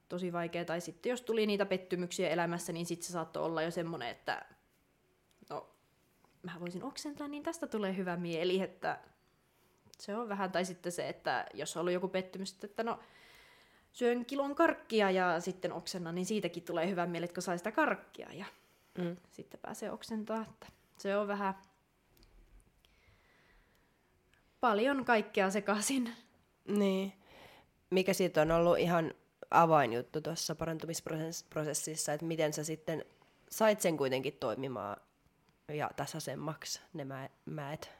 B: tosi vaikea. Tai sitten jos tuli niitä pettymyksiä elämässä, niin sitten se saattoi olla jo semmoinen, että no, mä voisin oksentaa, niin tästä tulee hyvä mieli, että se on vähän, tai sitten se, että jos on ollut joku pettymys, että no, syön kilon karkkia ja sitten oksennan, niin siitäkin tulee hyvä mieli, kun saa sitä karkkia ja mm. sitten pääsee oksentaa. Että se on vähän paljon kaikkea sekaisin.
A: Niin. Mikä siitä on ollut ihan avainjuttu tuossa parantumisprosessissa, että miten sä sitten sait sen kuitenkin toimimaan ja tasaisemmaksi ne mäet?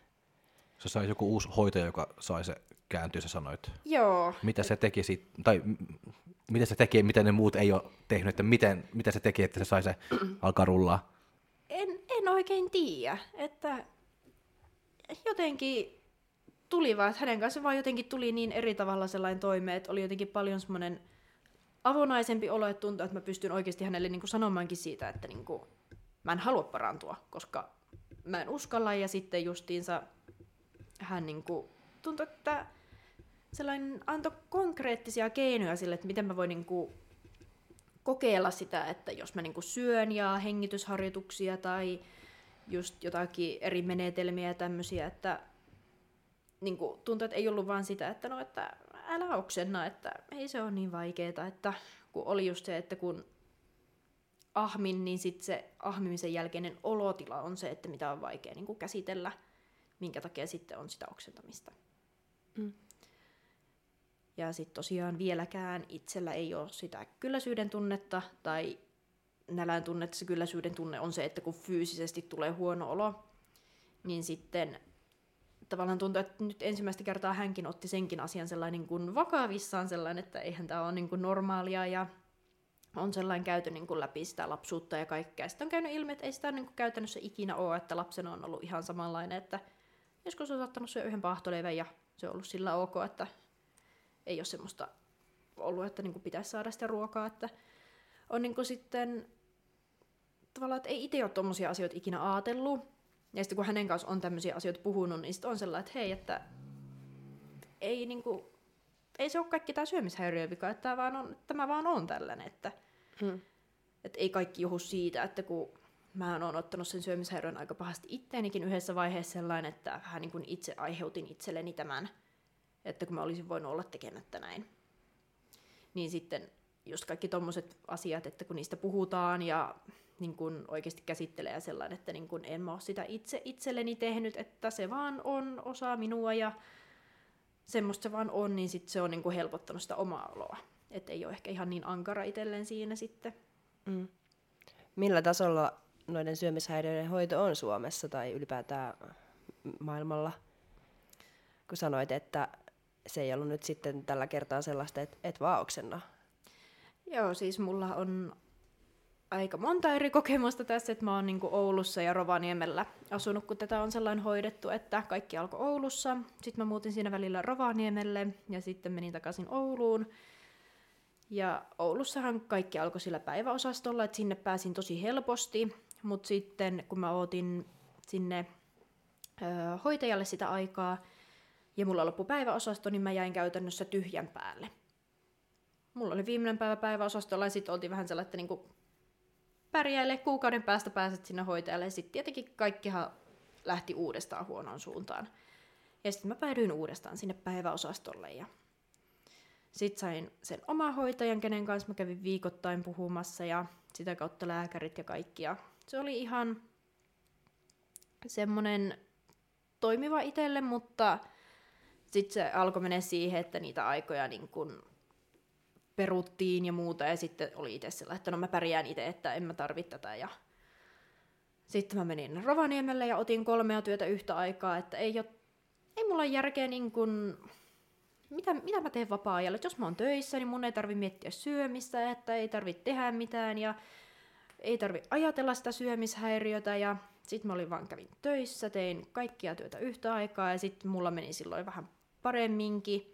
C: Se sai joku uusi hoitaja, joka sai se kääntyä, sä sanoit.
B: Joo.
C: Mitä se teki sit, tai mitä se teki, mitä ne muut ei ole tehnyt, että miten, mitä se teki, että se sai se alkaa rullaa?
B: En, en oikein tiedä, että jotenkin tuli vaan, että hänen kanssa vaan jotenkin tuli niin eri tavalla sellainen toime, että oli jotenkin paljon semmoinen avonaisempi olo, että tuntui, että mä pystyn oikeasti hänelle niin kuin sanomaankin siitä, että niin kuin, mä en halua parantua, koska mä en uskalla ja sitten justiinsa hän niin kuin, tuntui, että sellainen antoi konkreettisia keinoja sille, että miten mä voin niin kuin, kokeilla sitä, että jos mä niin kuin, syön ja hengitysharjoituksia tai just jotakin eri menetelmiä ja tämmöisiä, että niin kuin, tuntui, että ei ollut vaan sitä, että no, että älä oksenna, että ei se ole niin vaikeeta, että kun oli just se, että kun ahmin, niin sitten se ahmimisen jälkeinen olotila on se, että mitä on vaikea niin kuin käsitellä, minkä takia sitten on sitä oksentamista. Mm. Ja sitten tosiaan vieläkään itsellä ei ole sitä kylläisyyden tunnetta tai nälän tunnetta. Se kylläisyyden tunne on se, että kun fyysisesti tulee huono olo, niin sitten tavallaan tuntuu, että nyt ensimmäistä kertaa hänkin otti senkin asian sellainen kuin vakavissaan sellainen, että eihän tämä ole niin kuin normaalia ja on sellainen käyty niin kuin läpi sitä lapsuutta ja kaikkea. Sitten on käynyt ilmi, että ei sitä niin kuin käytännössä ikinä ole, että lapsena on ollut ihan samanlainen, että joskus on saattanut syödä yhden paahtoleivän ja se on ollut sillä ok, että ei ole semmoista ollut, että niin kuin pitäisi saada sitä ruokaa, että on niin kuin sitten tavallaan, että ei itse ole tuommoisia asioita ikinä ajatellut, ja sitten kun hänen kanssa on tämmöisiä asioita puhunut, niin sitten on sellainen, että hei, että ei, niinku, ei se ole kaikki tämä syömishäiriövika, että tämä vaan on, tämä vaan on tällainen, että hmm. et ei kaikki juhu siitä, että kun mä oon ottanut sen syömishäiriön aika pahasti itteenikin yhdessä vaiheessa sellainen, että vähän niin kuin itse aiheutin itselleni tämän, että kun mä olisin voinut olla tekemättä näin. Niin sitten just kaikki tommoset asiat, että kun niistä puhutaan ja niin kun oikeasti käsittelee sellainen, että niin kun en mä ole sitä itse itselleni tehnyt, että se vaan on osa minua ja semmoista se vaan on, niin sit se on niin kuin helpottanut sitä omaa oloa. Että ei ole ehkä ihan niin ankara itselleen siinä sitten.
A: Mm. Millä tasolla noiden syömishäiriöiden hoito on Suomessa tai ylipäätään maailmalla? Kun sanoit, että se ei ollut nyt sitten tällä kertaa sellaista, että et vaan oksenna.
B: Joo, siis mulla on aika monta eri kokemusta tässä, että mä oon niin Oulussa ja Rovaniemellä asunut, kun tätä on sellainen hoidettu, että kaikki alkoi Oulussa. Sitten mä muutin siinä välillä Rovaniemelle ja sitten menin takaisin Ouluun. Ja Oulussahan kaikki alkoi sillä päiväosastolla, että sinne pääsin tosi helposti, mutta sitten kun mä ootin sinne ö, hoitajalle sitä aikaa ja mulla loppui päiväosasto, niin mä jäin käytännössä tyhjän päälle. Mulla oli viimeinen päivä päiväosastolla ja sitten oltiin vähän sellainen, että niinku pärjäile, kuukauden päästä pääset sinne hoitajalle ja sitten tietenkin kaikkihan lähti uudestaan huonoon suuntaan. Ja sitten mä päädyin uudestaan sinne päiväosastolle ja sitten sain sen oma hoitajan, kenen kanssa mä kävin viikoittain puhumassa ja sitä kautta lääkärit ja kaikki. Ja se oli ihan semmoinen toimiva itselle, mutta sitten se alkoi mennä siihen, että niitä aikoja niin kun peruttiin ja muuta, ja sitten oli itse sellainen, että no mä pärjään itse, että en mä tarvitse tätä. Ja sitten mä menin Rovaniemelle ja otin kolmea työtä yhtä aikaa, että ei, ole, ei mulla ole järkeä niin kun, mitä, mitä mä teen vapaa-ajalla. Jos mä oon töissä, niin mun ei tarvi miettiä syömistä, että ei tarvi tehdä mitään ja ei tarvi ajatella sitä syömishäiriötä ja sitten mä olin vaan kävin töissä, tein kaikkia työtä yhtä aikaa ja sitten mulla meni silloin vähän paremminkin.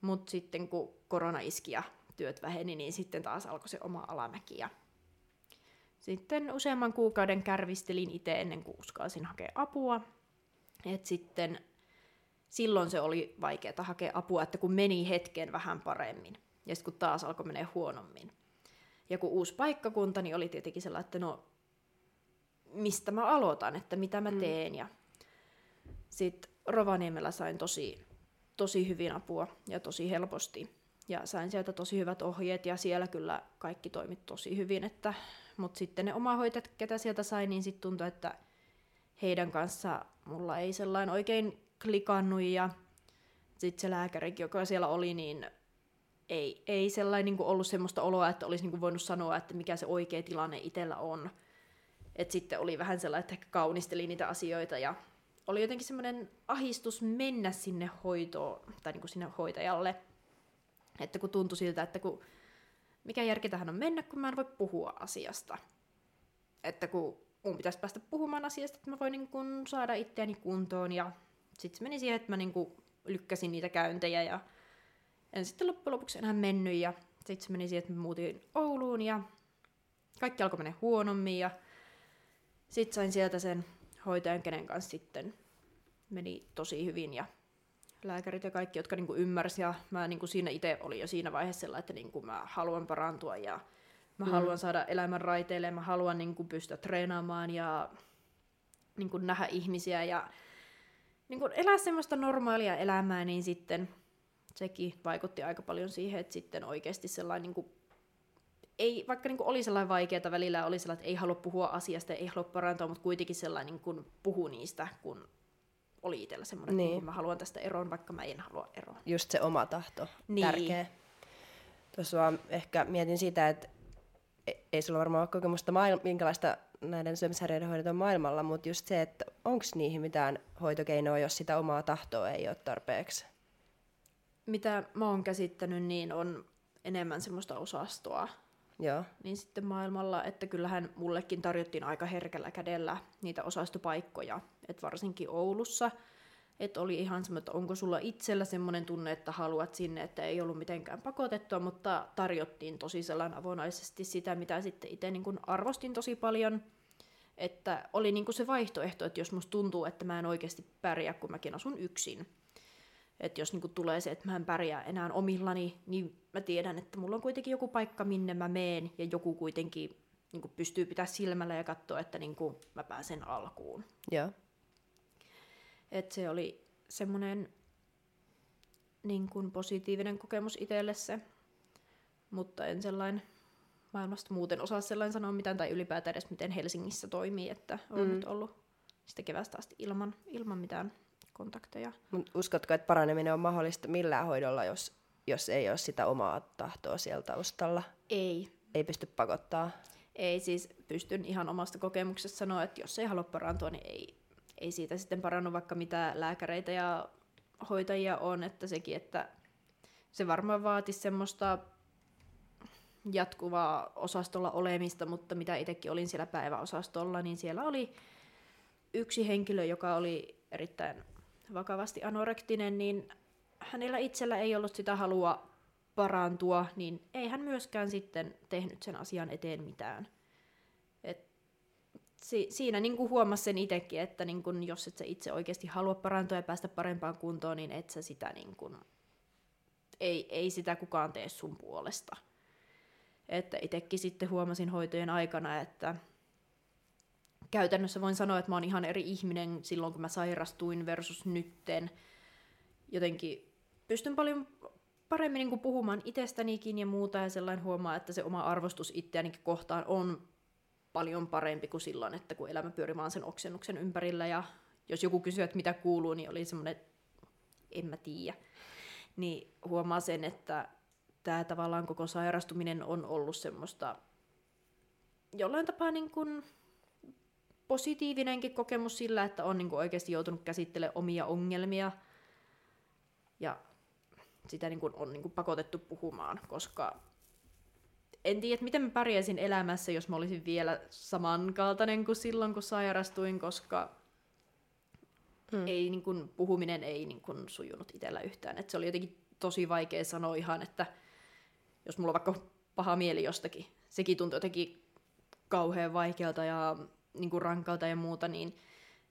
B: Mutta sitten kun korona iski ja työt väheni, niin sitten taas alkoi se oma alamäki. Ja sitten useamman kuukauden kärvistelin itse ennen kuin uskalsin hakea apua. Et sitten silloin se oli vaikeaa hakea apua, että kun meni hetken vähän paremmin. Ja sitten kun taas alkoi mennä huonommin. Ja kun uusi paikkakunta, niin oli tietenkin sellainen, että no, mistä mä aloitan, että mitä mä mm. teen. Mm. Ja sitten Rovaniemellä sain tosi, tosi hyvin apua ja tosi helposti ja sain sieltä tosi hyvät ohjeet ja siellä kyllä kaikki toimi tosi hyvin, että, mutta sitten ne omahoitajat, ketä sieltä sain, niin sitten tuntui, että heidän kanssa mulla ei sellainen oikein klikannut ja sitten se lääkärikin, joka siellä oli, niin ei, ei sellainen niin ollut semmoista oloa, että olisi niin voinut sanoa, että mikä se oikea tilanne itsellä on. Et sitten oli vähän sellainen, että ehkä kaunisteli niitä asioita ja oli jotenkin semmoinen ahistus mennä sinne hoitoon tai niin kuin sinne hoitajalle – että kun tuntui siltä, että kun, mikä järki tähän on mennä, kun mä en voi puhua asiasta. Että kun mun pitäisi päästä puhumaan asiasta, että mä voin niin kun saada itseäni kuntoon. Ja sitten se meni siihen, että mä niin kun lykkäsin niitä käyntejä ja en sitten loppujen lopuksi enää mennyt. Ja sitten se meni siihen, että mä muutin Ouluun ja kaikki alkoi mennä huonommin. Ja sitten sain sieltä sen hoitajan, kenen kanssa sitten meni tosi hyvin ja lääkärit ja kaikki, jotka niin ymmärsivät. Ja mä niin kuin siinä itse olin jo siinä vaiheessa sellainen, että niin kuin mä haluan parantua ja mä mm. haluan saada elämän raiteille, mä haluan niin kuin pystyä treenaamaan ja niin kuin nähdä ihmisiä ja niin kuin elää semmoista normaalia elämää, niin sitten sekin vaikutti aika paljon siihen, että sitten oikeasti sellainen niin kuin ei, vaikka niin kuin oli sellainen vaikeaa välillä, oli sellainen, että ei halua puhua asiasta, ei halua parantua, mutta kuitenkin sellainen niin kuin puhu niistä, kun oli itsellä semmoinen, niin. että mä haluan tästä eroon, vaikka mä en halua eroon.
A: Just se oma tahto, niin. tärkeä. Tuossa vaan ehkä mietin sitä, että e- ei sulla varmaan ole kokemusta, maailma, minkälaista näiden syömishäiriöiden hoidot on maailmalla, mutta just se, että onko niihin mitään hoitokeinoa, jos sitä omaa tahtoa ei ole tarpeeksi?
B: Mitä mä oon käsittänyt, niin on enemmän semmoista osastoa,
A: Joo.
B: niin sitten maailmalla, että kyllähän mullekin tarjottiin aika herkällä kädellä niitä osastopaikkoja, että varsinkin Oulussa, että oli ihan semmoinen, että onko sulla itsellä semmoinen tunne, että haluat sinne, että ei ollut mitenkään pakotettua, mutta tarjottiin tosi sellainen avonaisesti sitä, mitä sitten itse niin arvostin tosi paljon, että oli niin kuin se vaihtoehto, että jos musta tuntuu, että mä en oikeasti pärjää, kun mäkin asun yksin, että jos niinku tulee se, että mä en pärjää enää omillani, niin mä tiedän, että mulla on kuitenkin joku paikka, minne mä meen, ja joku kuitenkin niinku pystyy pitää silmällä ja katsoa, että niinku mä pääsen alkuun.
A: Joo.
B: Et se oli semmoinen niin positiivinen kokemus itselle se. mutta en sellainen maailmasta muuten osaa sellainen sanoa mitään, tai ylipäätään edes miten Helsingissä toimii, että on mm. nyt ollut sitä kevästä asti ilman, ilman mitään kontakteja.
A: Mut uskotko, että paraneminen on mahdollista millään hoidolla, jos, jos ei ole sitä omaa tahtoa siellä taustalla?
B: Ei.
A: Ei pysty pakottaa?
B: Ei, siis pystyn ihan omasta kokemuksesta sanoa, että jos ei halua parantua, niin ei, ei siitä sitten parannu, vaikka mitä lääkäreitä ja hoitajia on, että sekin, että se varmaan vaatisi semmoista jatkuvaa osastolla olemista, mutta mitä itsekin olin siellä päiväosastolla, niin siellä oli yksi henkilö, joka oli erittäin vakavasti anorektinen, niin hänellä itsellä ei ollut sitä halua parantua, niin ei hän myöskään sitten tehnyt sen asian eteen mitään. Et si- siinä niin kuin huomasi sen itsekin, että niin kuin jos et sä itse oikeasti halua parantua ja päästä parempaan kuntoon, niin et sä sitä niin kuin, ei, ei sitä kukaan tee sun puolesta. Että itsekin sitten huomasin hoitojen aikana, että käytännössä voin sanoa, että mä oon ihan eri ihminen silloin, kun mä sairastuin versus nytten. Jotenkin pystyn paljon paremmin niin kuin puhumaan itsestänikin ja muuta ja sellainen huomaa, että se oma arvostus itseänikin kohtaan on paljon parempi kuin silloin, että kun elämä pyöri vaan sen oksennuksen ympärillä ja jos joku kysyy, että mitä kuuluu, niin oli semmoinen, en mä tiedä. Niin huomaa sen, että tämä tavallaan koko sairastuminen on ollut semmoista jollain tapaa niin kuin positiivinenkin kokemus sillä, että on niin kuin oikeasti joutunut käsittelemään omia ongelmia ja sitä niin kuin on niin kuin pakotettu puhumaan, koska en tiedä, miten mä pärjäisin elämässä, jos mä olisin vielä samankaltainen kuin silloin, kun sairastuin, koska hmm. ei, niin kuin, puhuminen ei niin kuin, sujunut itsellä yhtään. Et se oli jotenkin tosi vaikea sanoa ihan, että jos mulla on vaikka paha mieli jostakin, sekin tuntui jotenkin kauhean vaikealta ja niin kuin rankalta ja muuta, niin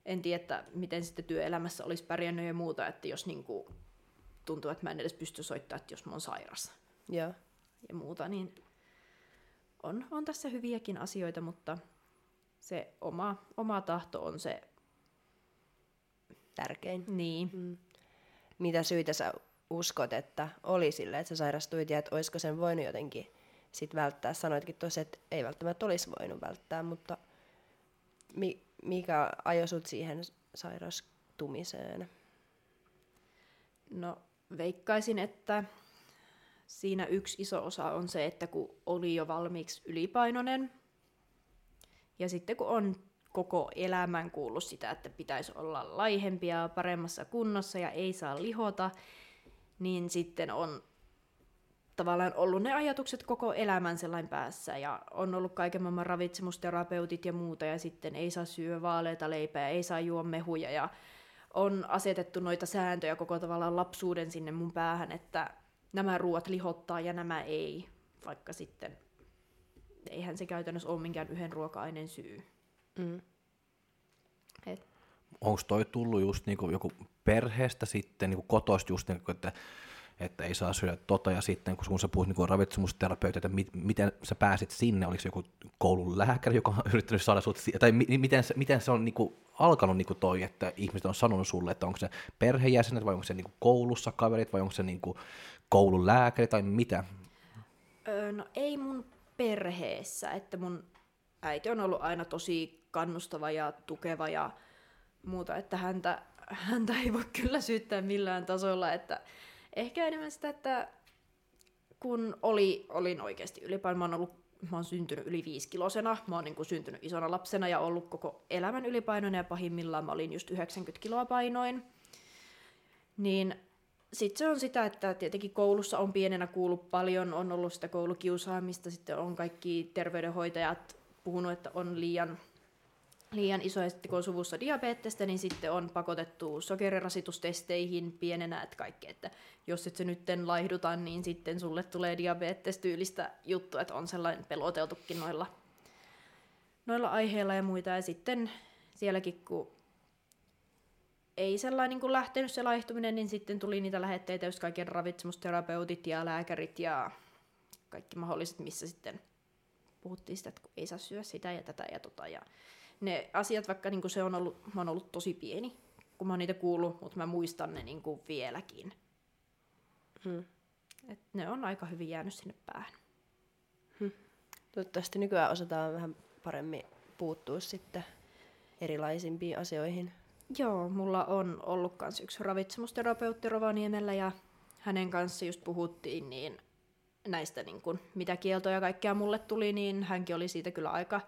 B: en tiedä, että miten sitten työelämässä olisi pärjännyt ja muuta, että jos niin kuin tuntuu, että mä en edes pysty soittamaan, että jos mä oon sairas
A: ja,
B: ja muuta, niin on, on tässä hyviäkin asioita, mutta se oma, oma tahto on se
A: tärkein.
B: Niin. Mm.
A: Mitä syitä sä uskot, että oli sille, että sä sairastuit ja että olisiko sen voinut jotenkin sit välttää? Sanoitkin tuossa, että ei välttämättä olisi voinut välttää, mutta mi- mikä ajoi sut siihen sairastumiseen?
B: No veikkaisin, että siinä yksi iso osa on se, että kun oli jo valmiiksi ylipainoinen, ja sitten kun on koko elämän kuullut sitä, että pitäisi olla laihempia paremmassa kunnossa ja ei saa lihota, niin sitten on tavallaan ollut ne ajatukset koko elämän sellainen päässä ja on ollut kaiken maailman ravitsemusterapeutit ja muuta ja sitten ei saa syödä vaaleita leipää, ei saa juo mehuja ja on asetettu noita sääntöjä koko tavallaan lapsuuden sinne mun päähän, että nämä ruoat lihottaa ja nämä ei, vaikka sitten eihän se käytännössä ole minkään yhden ruoka-aineen syy. Mm.
C: Onko toi tullut just niinku joku perheestä sitten, niinku kotoista just, niinku, että että ei saa syödä tota, ja sitten kun sä puhut niin ravitsemusterapeutit, että mi- miten sä pääsit sinne, oliko se joku koulun lääkäri, joka on yrittänyt saada sut, tai mi- miten, se, miten se on niin kuin, alkanut niin kuin toi, että ihmiset on sanonut sulle, että onko se perhejäsenet vai onko se niin kuin koulussa kaverit vai onko se niin kuin koulun lääkäri tai mitä?
B: Öö, no ei mun perheessä, että mun äiti on ollut aina tosi kannustava ja tukeva ja muuta, että häntä, häntä ei voi kyllä syyttää millään tasolla, että ehkä enemmän sitä, että kun oli, olin oikeasti ylipaino, mä oon, ollut, mä oon syntynyt yli viisikilosena, mä oon niin kuin syntynyt isona lapsena ja ollut koko elämän ylipainoinen ja pahimmillaan mä olin just 90 kiloa painoin. Niin sitten se on sitä, että tietenkin koulussa on pienenä kuullut paljon, on ollut sitä koulukiusaamista, sitten on kaikki terveydenhoitajat puhunut, että on liian liian iso, ja sitten kun on suvussa diabetesta, niin sitten on pakotettu sokerirasitustesteihin pienenä, että kaikki, että jos et se nytten laihduta, niin sitten sulle tulee diabetes-tyylistä juttu, että on sellainen peloteltukin noilla, noilla aiheilla ja muita, ja sitten sielläkin, kun ei sellainen kuin lähtenyt se laihtuminen, niin sitten tuli niitä lähetteitä, just kaikki ravitsemusterapeutit ja lääkärit ja kaikki mahdolliset, missä sitten puhuttiin sitä, että ei saa syödä sitä ja tätä ja tota, ja ne asiat, vaikka niin kuin se on ollut, mä oon ollut tosi pieni, kun mä oon niitä kuullut, mutta mä muistan ne niin kuin vieläkin. Hmm. Et ne on aika hyvin jäänyt sinne päähän.
A: Toivottavasti nykyään osataan vähän paremmin puuttua sitten erilaisimpiin asioihin.
B: Joo, mulla on ollut kans yksi ravitsemusterapeutti Rovaniemellä ja hänen kanssa just puhuttiin niin näistä niin kun, mitä kieltoja kaikkea mulle tuli, niin hänkin oli siitä kyllä aika,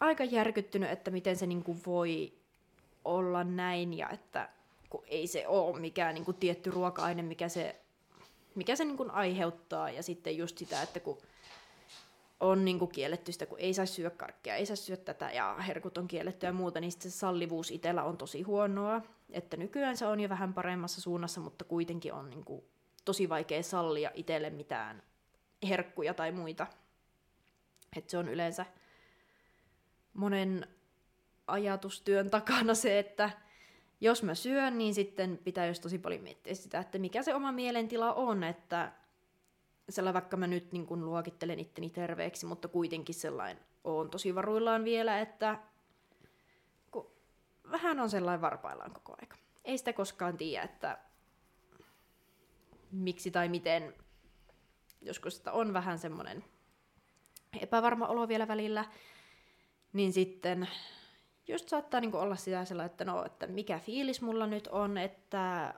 B: aika järkyttynyt, että miten se niin kuin voi olla näin ja että kun ei se ole mikään niin kuin tietty ruoka-aine, mikä se, mikä se niin kuin aiheuttaa ja sitten just sitä, että kun on niin kuin kielletty sitä, kun ei saa syödä karkkia, ei saa syödä tätä ja herkut on kielletty ja muuta, niin se sallivuus itsellä on tosi huonoa. Että nykyään se on jo vähän paremmassa suunnassa, mutta kuitenkin on niin kuin tosi vaikea sallia itselle mitään herkkuja tai muita. Että se on yleensä monen ajatustyön takana se, että jos mä syön, niin sitten pitää just tosi paljon miettiä sitä, että mikä se oma mielentila on, että sellainen, vaikka mä nyt niin kun luokittelen itteni terveeksi, mutta kuitenkin sellainen on tosi varuillaan vielä, että kun vähän on sellainen varpaillaan koko aika. Ei sitä koskaan tiedä, että miksi tai miten. Joskus sitä on vähän semmoinen epävarma olo vielä välillä, niin sitten just saattaa niin olla sitä sellainen, että no, että mikä fiilis mulla nyt on, että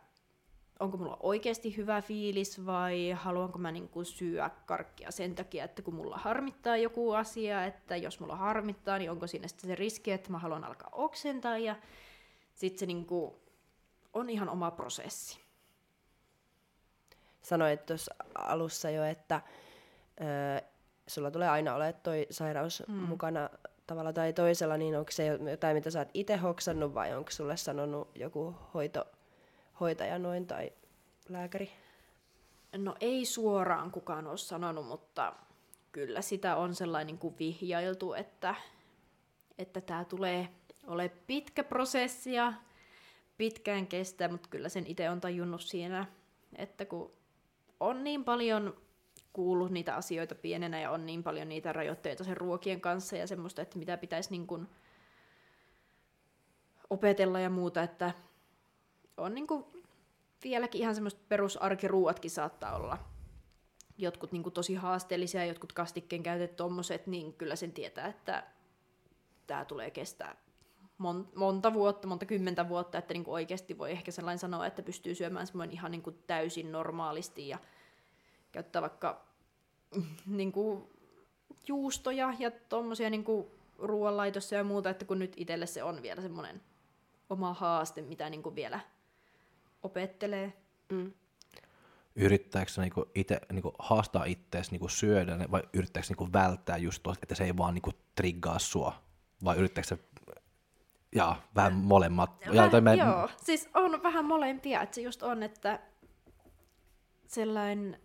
B: onko mulla oikeasti hyvä fiilis vai haluanko mä niin kuin syödä karkkia sen takia, että kun mulla harmittaa joku asia, että jos mulla harmittaa, niin onko siinä sitten se riski, että mä haluan alkaa oksentaa ja sitten se niin kuin on ihan oma prosessi.
A: Sanoit tuossa alussa jo, että ö, sulla tulee aina ole toi sairaus mm. mukana tavalla tai toisella, niin onko se jotain, mitä sä oot itse hoksannut vai onko sulle sanonut joku hoito, hoitaja noin tai lääkäri?
B: No ei suoraan kukaan ole sanonut, mutta kyllä sitä on sellainen kuin vihjailtu, että että tämä tulee ole pitkä prosessi ja pitkään kestää, mutta kyllä sen itse on tajunnut siinä, että kun on niin paljon kuullut niitä asioita pienenä ja on niin paljon niitä rajoitteita sen ruokien kanssa ja semmoista, että mitä pitäisi niin kuin opetella ja muuta, että on niin kuin vieläkin ihan semmoista perusarkiruuatkin saattaa olla. Jotkut niin kuin tosi haasteellisia, jotkut kastikkeen käytet tommoset, niin kyllä sen tietää, että tämä tulee kestää monta vuotta, monta kymmentä vuotta, että niin kuin oikeasti voi ehkä sellainen sanoa, että pystyy syömään semmoinen ihan niin kuin täysin normaalisti ja käyttää vaikka niin kuin juustoja ja tuommoisia niin ruoanlaitossa ja muuta, että kun nyt itselle se on vielä semmoinen oma haaste, mitä niin kuin vielä opettelee. Mm.
C: Yrittääkö niinku itse niinku haastaa itseäsi niinku syödä vai yrittääkö niinku välttää just tuosta, että se ei vaan niinku triggaa sua? Vai yrittääkö se ja vähän molemmat.
B: Väh, ja, mä... Joo, siis on vähän molempia, että se just on, että sellainen,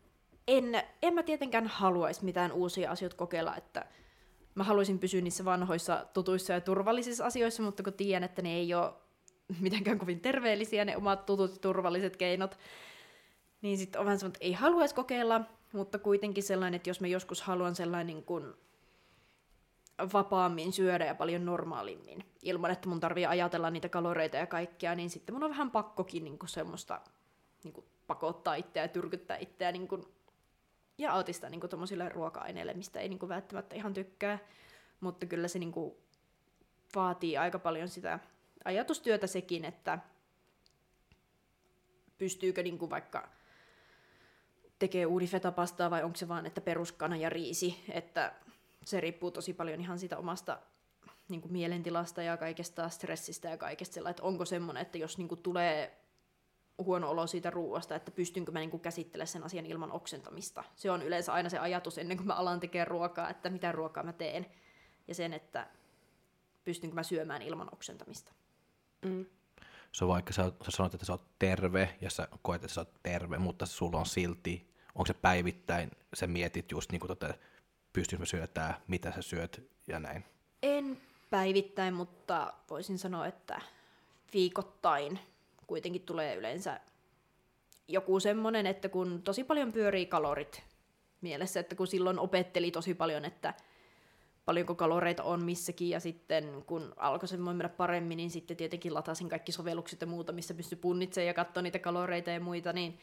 B: en, en mä tietenkään haluaisi mitään uusia asioita kokeilla, että mä haluaisin pysyä niissä vanhoissa tutuissa ja turvallisissa asioissa, mutta kun tiedän, että ne ei ole mitenkään kovin terveellisiä ne omat tutut turvalliset keinot, niin sitten on vähän sellainen, että ei haluaisi kokeilla, mutta kuitenkin sellainen, että jos mä joskus haluan sellainen niin kuin vapaammin syödä ja paljon normaalimmin, ilman että mun tarvii ajatella niitä kaloreita ja kaikkea, niin sitten mun on vähän pakkokin niin semmoista niin pakottaa itseä ja tyrkyttää itseä niin ja altistaa niin kuin ruoka-aineille, mistä ei niin kuin välttämättä ihan tykkää, mutta kyllä se niin kuin vaatii aika paljon sitä ajatustyötä sekin, että pystyykö niin kuin vaikka tekee uudifetapastaa vai onko se vaan, että peruskana ja riisi, että se riippuu tosi paljon ihan siitä omasta niin kuin mielentilasta ja kaikesta stressistä ja kaikesta sellainen, että onko semmoinen, että jos niin kuin tulee huono olo siitä ruuasta, että pystynkö mä niin käsittelemään sen asian ilman oksentamista. Se on yleensä aina se ajatus ennen kuin mä alan tekemään ruokaa, että mitä ruokaa mä teen. Ja sen, että pystynkö mä syömään ilman oksentamista.
C: Mm. Se on vaikka sä, sä sanot, että sä oot terve ja sä koet, että sä oot terve, mutta sulla on silti, onko se päivittäin, sä mietit just niin kuin tota, pystyykö syötää, mitä sä syöt ja näin?
B: En päivittäin, mutta voisin sanoa, että viikoittain kuitenkin tulee yleensä joku semmoinen, että kun tosi paljon pyörii kalorit mielessä, että kun silloin opetteli tosi paljon, että paljonko kaloreita on missäkin, ja sitten kun alkoi se mennä paremmin, niin sitten tietenkin latasin kaikki sovellukset ja muuta, missä pystyi punnitsemaan ja katsoa niitä kaloreita ja muita, niin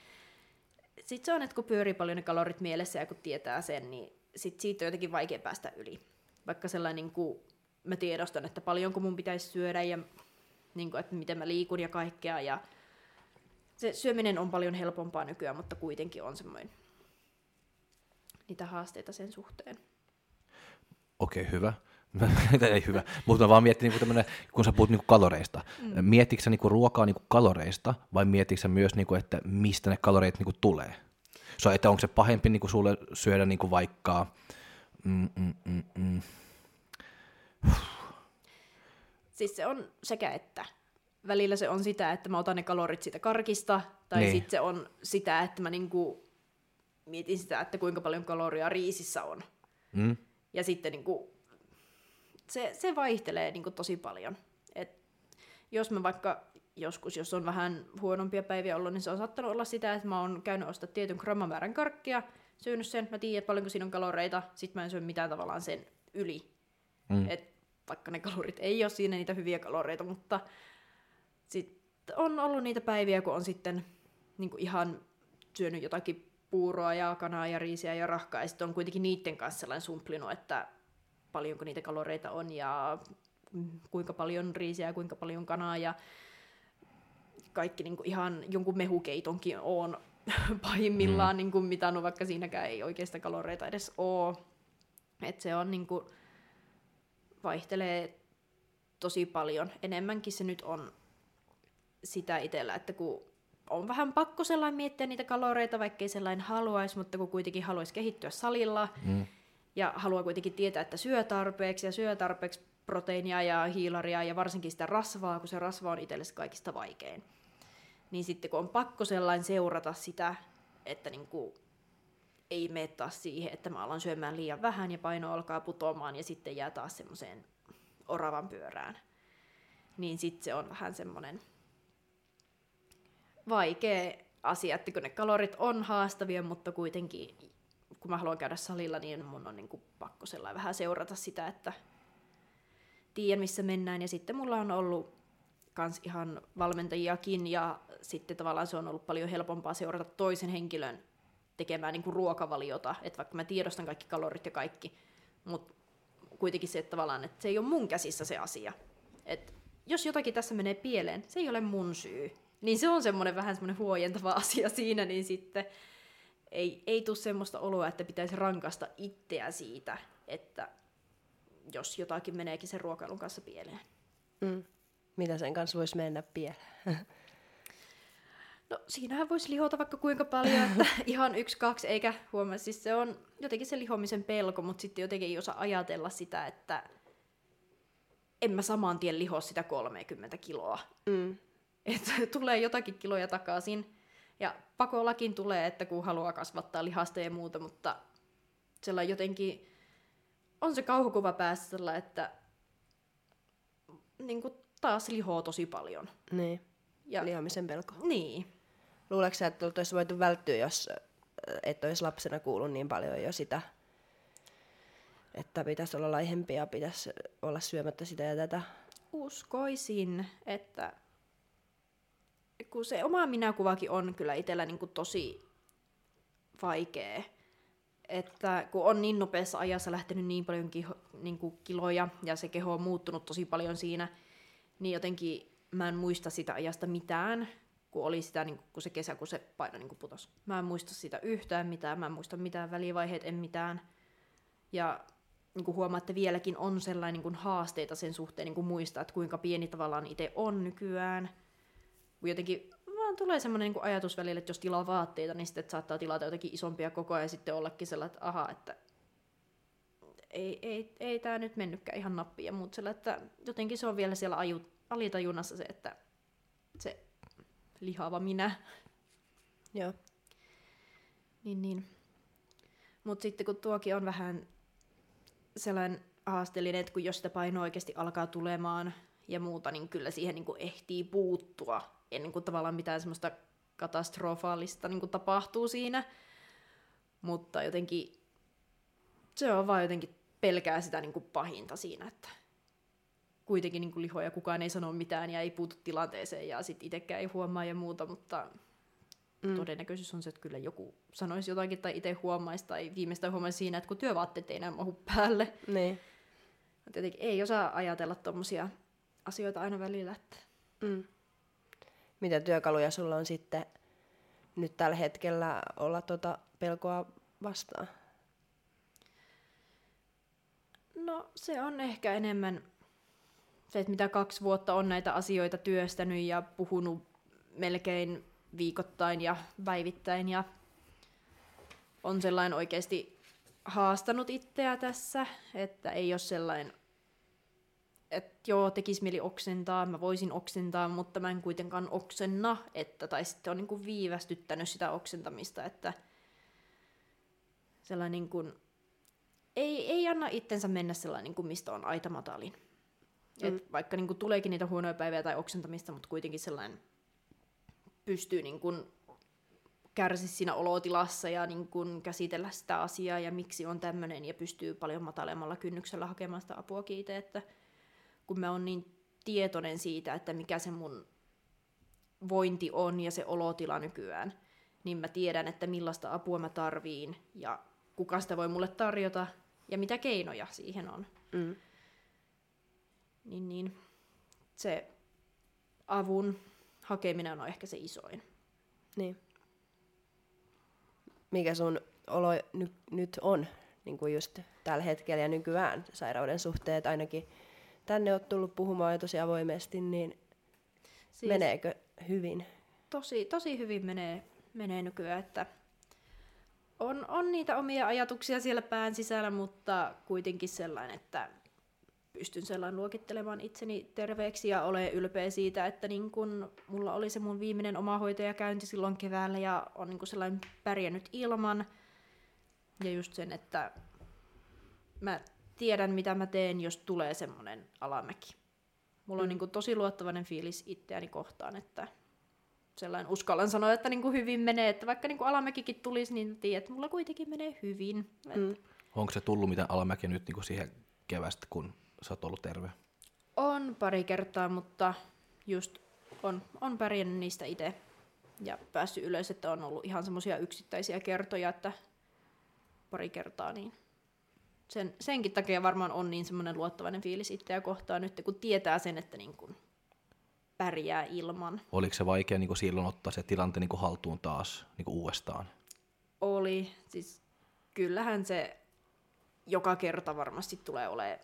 B: sitten se on, että kun pyörii paljon ne kalorit mielessä ja kun tietää sen, niin sit siitä on jotenkin vaikea päästä yli. Vaikka sellainen, niin kuin, mä tiedostan, että paljonko mun pitäisi syödä ja niin kuin, että miten mä liikun ja kaikkea. Ja se syöminen on paljon helpompaa nykyään, mutta kuitenkin on semmoinen niitä haasteita sen suhteen.
C: Okei, okay, hyvä. ei hyvä, mutta mä vaan mietin, niin tämmönen, kun sä puhut niin kaloreista. Mm. Mietitkö sä niin ruokaa niin kaloreista vai mietitkö sä myös, niin kuin, että mistä ne kaloreet niin tulee? So, että onko se pahempi niin sulle syödä niin vaikka... Mm, mm, mm, mm.
B: Siis se on sekä että. Välillä se on sitä, että mä otan ne kalorit siitä karkista, tai niin. sitten se on sitä, että mä niinku mietin sitä, että kuinka paljon kaloria riisissä on. Mm. Ja sitten niinku, se, se vaihtelee niinku tosi paljon. Et jos mä vaikka joskus, jos on vähän huonompia päiviä ollut, niin se on saattanut olla sitä, että mä oon käynyt ostaa tietyn grammamäärän karkkia, syönyt sen, mä tiedän, että paljonko siinä on kaloreita, sit mä en syö mitään tavallaan sen yli. Mm. Et vaikka ne kalorit ei ole siinä niitä hyviä kaloreita, mutta sit on ollut niitä päiviä, kun on sitten niin ihan syönyt jotakin puuroa ja kanaa ja riisiä ja rahkaa, ja sitten on kuitenkin niiden kanssa sellainen sumplinut, että paljonko niitä kaloreita on ja kuinka paljon riisiä ja kuinka paljon kanaa ja kaikki niin kuin ihan jonkun mehukeitonkin on pahimmillaan mm. niin kuin mitannut, vaikka siinäkään ei oikeista kaloreita edes ole. Et se on niin kuin, vaihtelee tosi paljon. Enemmänkin se nyt on sitä itsellä, että kun on vähän pakko sellainen miettiä niitä kaloreita, vaikkei sellainen haluaisi, mutta kun kuitenkin haluaisi kehittyä salilla mm. ja haluaa kuitenkin tietää, että syö tarpeeksi ja syö tarpeeksi proteiinia ja hiilaria ja varsinkin sitä rasvaa, kun se rasva on itselle kaikista vaikein. Niin sitten kun on pakko sellainen seurata sitä, että niin kuin ei mene taas siihen, että mä alan syömään liian vähän ja paino alkaa putoamaan ja sitten jää taas semmoiseen oravan pyörään. Niin sitten se on vähän semmoinen vaikea asia, että kun ne kalorit on haastavia, mutta kuitenkin kun mä haluan käydä salilla, niin mun on niin kuin pakko sellainen vähän seurata sitä, että tiedän missä mennään. Ja sitten mulla on ollut kans ihan valmentajiakin ja sitten tavallaan se on ollut paljon helpompaa seurata toisen henkilön tekemään niin kuin ruokavaliota, että vaikka mä tiedostan kaikki kalorit ja kaikki, mutta kuitenkin se, että tavallaan, että se ei ole mun käsissä se asia. että jos jotakin tässä menee pieleen, se ei ole mun syy. Niin se on semmoinen vähän semmoinen huojentava asia siinä, niin sitten ei, ei tule semmoista oloa, että pitäisi rankasta itseä siitä, että jos jotakin meneekin sen ruokailun kanssa pieleen.
A: Mm. Mitä sen kanssa voisi mennä pieleen?
B: No siinähän voisi lihota vaikka kuinka paljon, että ihan yksi, kaksi, eikä huomaa. Siis se on jotenkin se lihomisen pelko, mutta sitten jotenkin ei osaa ajatella sitä, että en mä saman tien liho sitä 30 kiloa. Mm. Että tulee jotakin kiloja takaisin. Ja pakollakin tulee, että kun haluaa kasvattaa lihasta ja muuta, mutta sellainen jotenkin on se kauhukuva päässä sellainen, että niin kuin taas lihoo tosi paljon.
A: Niin. Ja, Lihomisen pelko.
B: Niin.
A: Luuleeko sä, että olisi voitu välttyä, jos et olisi lapsena kuullut niin paljon jo sitä, että pitäisi olla laihempi ja pitäisi olla syömättä sitä ja tätä?
B: Uskoisin, että kun se oma minäkuvakin on kyllä itsellä niin tosi vaikea, että kun on niin nopeassa ajassa lähtenyt niin paljon kiho, niin kuin kiloja ja se keho on muuttunut tosi paljon siinä, niin jotenkin mä en muista sitä ajasta mitään, kun oli sitä, niin kun se kesä, kun se paino niin putosi. Mä en muista sitä yhtään mitään, mä en muista mitään välivaiheet, en mitään. Ja niin kuin huomaa, että vieläkin on sellainen niin kuin haasteita sen suhteen niin muistaa, että kuinka pieni tavallaan itse on nykyään. Jotenkin vaan tulee semmoinen niin ajatus välillä, että jos tilaa vaatteita, niin sitten saattaa tilata jotenkin isompia koko ajan ja sitten ollakin sellainen, että aha, että ei, ei, ei tämä nyt mennytkään ihan nappiin muut sellainen, että jotenkin se on vielä siellä aju, alitajunnassa se, että se lihava minä.
A: Joo.
B: Niin, niin. Mutta sitten kun tuokin on vähän sellainen haasteellinen, että kun jos sitä paino oikeasti alkaa tulemaan ja muuta, niin kyllä siihen niin kuin ehtii puuttua ennen kuin tavallaan mitään semmoista katastrofaalista niin kuin tapahtuu siinä. Mutta jotenkin se on vaan jotenkin pelkää sitä niin kuin pahinta siinä, että kuitenkin niin kuin lihoja kukaan ei sano mitään ja ei puutu tilanteeseen ja sitten itsekään ei huomaa ja muuta, mutta mm. todennäköisyys on se, että kyllä joku sanoisi jotakin tai itse huomaisi tai viimeistään huomaisi siinä, että kun työvaatteet ei enää mahu päälle.
A: Niin.
B: Tietenkin ei osaa ajatella tuommoisia asioita aina välillä. Että...
A: Mm. Mitä työkaluja sulla on sitten nyt tällä hetkellä olla tuota pelkoa vastaan?
B: No se on ehkä enemmän se, että mitä kaksi vuotta on näitä asioita työstänyt ja puhunut melkein viikoittain ja päivittäin ja on sellainen oikeasti haastanut itseä tässä, että ei ole sellainen, että joo, tekisi mieli oksentaa, mä voisin oksentaa, mutta mä en kuitenkaan oksenna, että, tai sitten on niin kuin viivästyttänyt sitä oksentamista, että sellainen niin kuin, ei, ei anna itsensä mennä sellainen, niin kuin mistä on aita matalin. Mm. Et vaikka niin kuin, tuleekin niitä huonoja päiviä tai oksentamista, mutta kuitenkin sellainen pystyy niin kuin, kärsi siinä olotilassa ja niin kuin, käsitellä sitä asiaa ja miksi on tämmöinen ja pystyy paljon matalemmalla kynnyksellä hakemaan sitä apua kiite, että kun mä oon niin tietoinen siitä, että mikä se mun vointi on ja se olotila nykyään, niin mä tiedän, että millaista apua mä tarviin ja kuka sitä voi mulle tarjota ja mitä keinoja siihen on. Mm. Niin, niin se avun hakeminen on ehkä se isoin.
A: Niin. Mikä sun olo ny- nyt on niin kuin just tällä hetkellä ja nykyään sairauden suhteet, ainakin tänne on tullut puhumaan jo tosi avoimesti, niin siis meneekö hyvin?
B: Tosi, tosi hyvin menee, menee nykyään, että on, on niitä omia ajatuksia siellä pään sisällä, mutta kuitenkin sellainen, että pystyn sellainen luokittelemaan itseni terveeksi ja olen ylpeä siitä, että niin kun mulla oli se mun viimeinen omahoitajakäynti silloin keväällä ja on niin sellainen pärjännyt ilman. Ja just sen, että mä tiedän mitä mä teen, jos tulee semmoinen alamäki. Mulla on mm. niin tosi luottavainen fiilis itseäni kohtaan, että sellainen uskallan sanoa, että niin hyvin menee, että vaikka niin alamäkikin tulisi, niin tiedät, että mulla kuitenkin menee hyvin. Mm.
C: Onko se tullut mitä alamäki nyt niin kuin siihen kevästä, kun sä oot ollut terve?
B: On pari kertaa, mutta just on, on pärjännyt niistä itse ja päässyt ylös, että on ollut ihan semmoisia yksittäisiä kertoja, että pari kertaa, niin sen, senkin takia varmaan on niin semmoinen luottavainen fiilis itseä kohtaan nyt, kun tietää sen, että niin kuin pärjää ilman.
C: Oliko se vaikea niin kuin silloin ottaa se tilanteen niin kuin haltuun taas niin kuin uudestaan?
B: Oli. Siis kyllähän se joka kerta varmasti tulee olemaan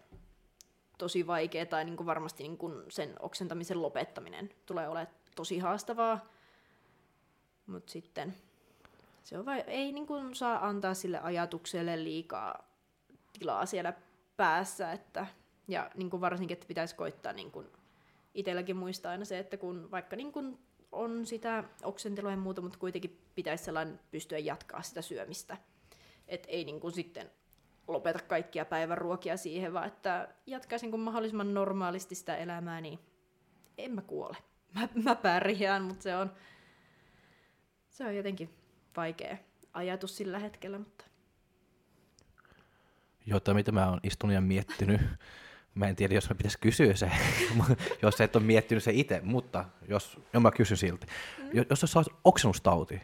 B: tosi vaikea tai niin kuin varmasti niin kuin sen oksentamisen lopettaminen tulee olemaan tosi haastavaa. Mutta sitten se on vai, ei niin kuin saa antaa sille ajatukselle liikaa tilaa siellä päässä. Että, ja niin kuin varsinkin, että pitäisi koittaa niin kuin itselläkin muistaa aina se, että kun vaikka niin kuin on sitä oksentelua ja muuta, mutta kuitenkin pitäisi sellainen pystyä jatkaa sitä syömistä. Että ei niin kuin sitten lopeta kaikkia päivän ruokia siihen, vaan että jatkaisin kun mahdollisimman normaalisti sitä elämää, niin en mä kuole. Mä, mä pärjään, mutta se on, se on jotenkin vaikea ajatus sillä hetkellä. Mutta...
C: Jota mitä mä oon istunut ja miettinyt. Mä en tiedä, jos mä pitäisi kysyä se, jos sä et ole miettinyt se itse, mutta jos, jo mä kysyn silti. Mm. Jos sä saat oksennustauti,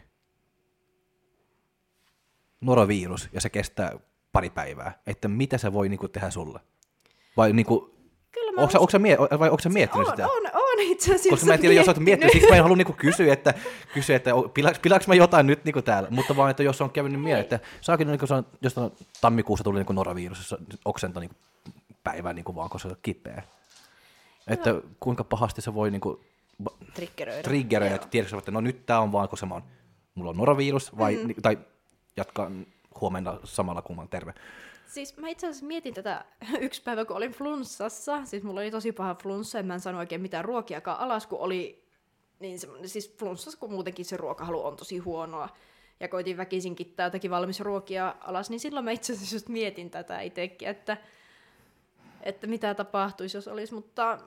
C: norovirus, ja se kestää pari päivää, että mitä se voi niinku tehdä sulle? Vai niinku, onko, sä, onko, sä mie- vai onko sä miettinyt
B: on,
C: sitä?
B: On, on itse asiassa
C: Koska mä en tiedä, jos olet miettinyt, siksi mä en halua niinku kysyä, että, kysyä, että pilaks, pilaks mä jotain nyt niinku täällä, mutta vaan, että jos on käynyt mieleen, että saakin, niinku, jos on, tammikuussa tuli niinku noravirus, jos oksenta niinku päivää niinku vaan, koska se on kipeä. Että no. kuinka pahasti se voi niinku,
A: triggeröidä,
C: triggeröidä että tiedätkö, että no nyt tämä on vaan, koska mä on, mulla on noravirus, vai, mm. tai jatkaa huomenna samalla kun mä terve.
B: Siis mä itse asiassa mietin tätä yksi päivä, kun olin flunssassa. Siis mulla oli tosi paha flunssa, en mä en sano oikein mitään ruokiakaan alas, kun oli niin se, siis flunssassa, kun muutenkin se ruokahalu on tosi huonoa. Ja koitin väkisin kittää jotakin valmis ruokia alas, niin silloin mä itse asiassa just mietin tätä itsekin, että, että mitä tapahtuisi, jos olisi, mutta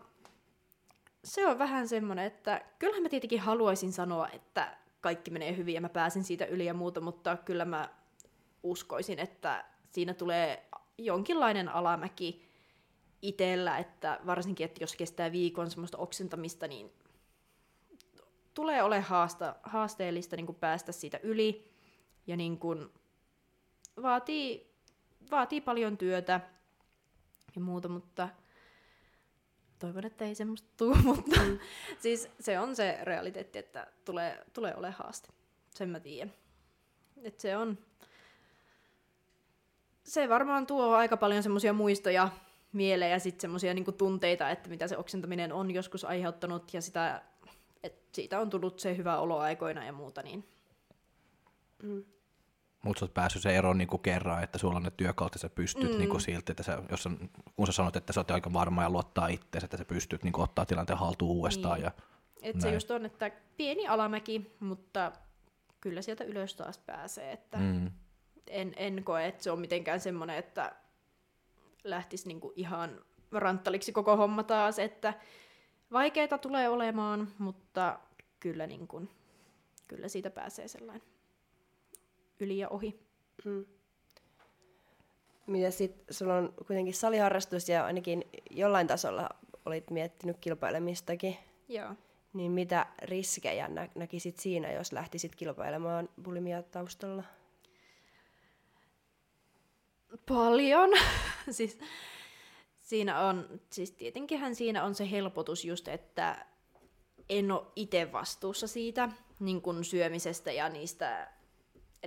B: se on vähän semmoinen, että kyllähän mä tietenkin haluaisin sanoa, että kaikki menee hyvin ja mä pääsen siitä yli ja muuta, mutta kyllä mä uskoisin, että siinä tulee jonkinlainen alamäki itsellä, että varsinkin, että jos kestää viikon semmoista oksentamista, niin tulee ole haasta, haasteellista niin kuin päästä siitä yli ja niin kuin vaatii, vaatii paljon työtä ja muuta, mutta toivon, että ei semmoista tuu, mutta mm. siis se on se realiteetti, että tulee, tulee ole haaste. Sen mä tiedän. Et se on, se varmaan tuo aika paljon semmoisia muistoja mieleen ja sitten semmoisia niinku tunteita, että mitä se oksentaminen on joskus aiheuttanut ja sitä, että siitä on tullut se hyvä olo aikoina ja muuta. Niin.
C: Mm. Mutta sä oot päässyt se eroon niinku kerran, että sulla on ne työkalut, että sä pystyt mm. niinku silti, että sä, jos on, kun sä sanot, että sä oot aika varma ja luottaa itseäsi, että sä pystyt niinku ottaa tilanteen haltuun uudestaan. Niin. Ja
B: et se just on, että pieni alamäki, mutta kyllä sieltä ylös taas pääsee. Että mm. En, en koe, että se on mitenkään semmoinen, että lähtisi niinku ihan ranttaliksi koko homma taas, että vaikeita tulee olemaan, mutta kyllä, niinku, kyllä siitä pääsee sellainen yli ja ohi. Mm.
A: Mitä sitten, sulla on kuitenkin saliharrastus ja ainakin jollain tasolla olit miettinyt kilpailemistakin.
B: Joo.
A: Niin mitä riskejä nä- näkisit siinä, jos lähtisit kilpailemaan bulimia taustalla?
B: Paljon. siis, siinä on, siis tietenkinhän siinä on se helpotus just, että en ole itse vastuussa siitä niin kun syömisestä ja niistä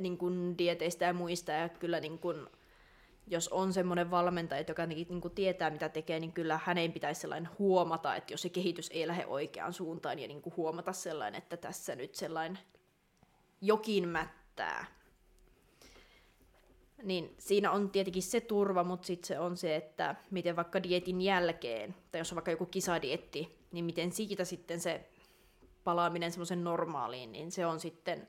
B: niin kun dieteistä ja muista. Ja kyllä niin kun, jos on semmoinen valmentaja, joka niin kun tietää mitä tekee, niin kyllä hänen pitäisi sellainen huomata, että jos se kehitys ei lähde oikeaan suuntaan ja niin huomata sellainen, että tässä nyt sellainen jokin mättää niin siinä on tietenkin se turva, mutta sitten se on se, että miten vaikka dietin jälkeen, tai jos on vaikka joku kisadietti, niin miten siitä sitten se palaaminen semmoisen normaaliin, niin se on sitten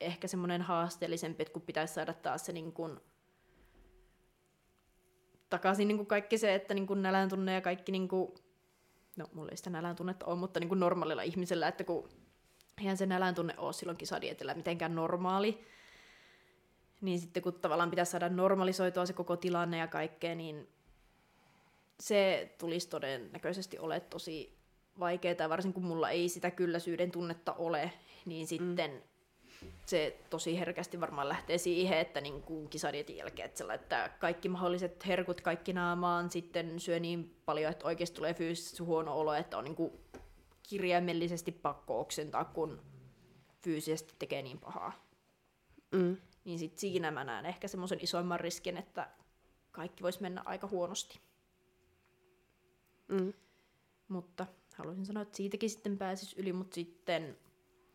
B: ehkä semmoinen haasteellisempi, että kun pitäisi saada taas se niin kuin takaisin niin kuin kaikki se, että niin kuin nälän tunne ja kaikki, niin kuin, no mulla ei sitä nälän tunnetta ole, mutta niin kuin normaalilla ihmisellä, että kun eihän se nälän tunne ole silloin kisadietillä mitenkään normaali, niin sitten kun tavallaan pitäisi saada normalisoitua se koko tilanne ja kaikkea, niin se tulisi todennäköisesti ole tosi vaikeaa, varsinkin kun mulla ei sitä kylläisyyden tunnetta ole, niin sitten mm. se tosi herkästi varmaan lähtee siihen, että niin kuin kisadietin jälkeen, että laittaa kaikki mahdolliset herkut kaikki naamaan, sitten syö niin paljon, että oikeasti tulee fyysisesti huono olo, että on niin kuin kirjaimellisesti pakko oksentaa, kun fyysisesti tekee niin pahaa. Mm niin sit siinä mä näen ehkä semmoisen isoimman riskin, että kaikki voisi mennä aika huonosti. Mm. Mutta haluaisin sanoa, että siitäkin sitten pääsis yli, mutta sitten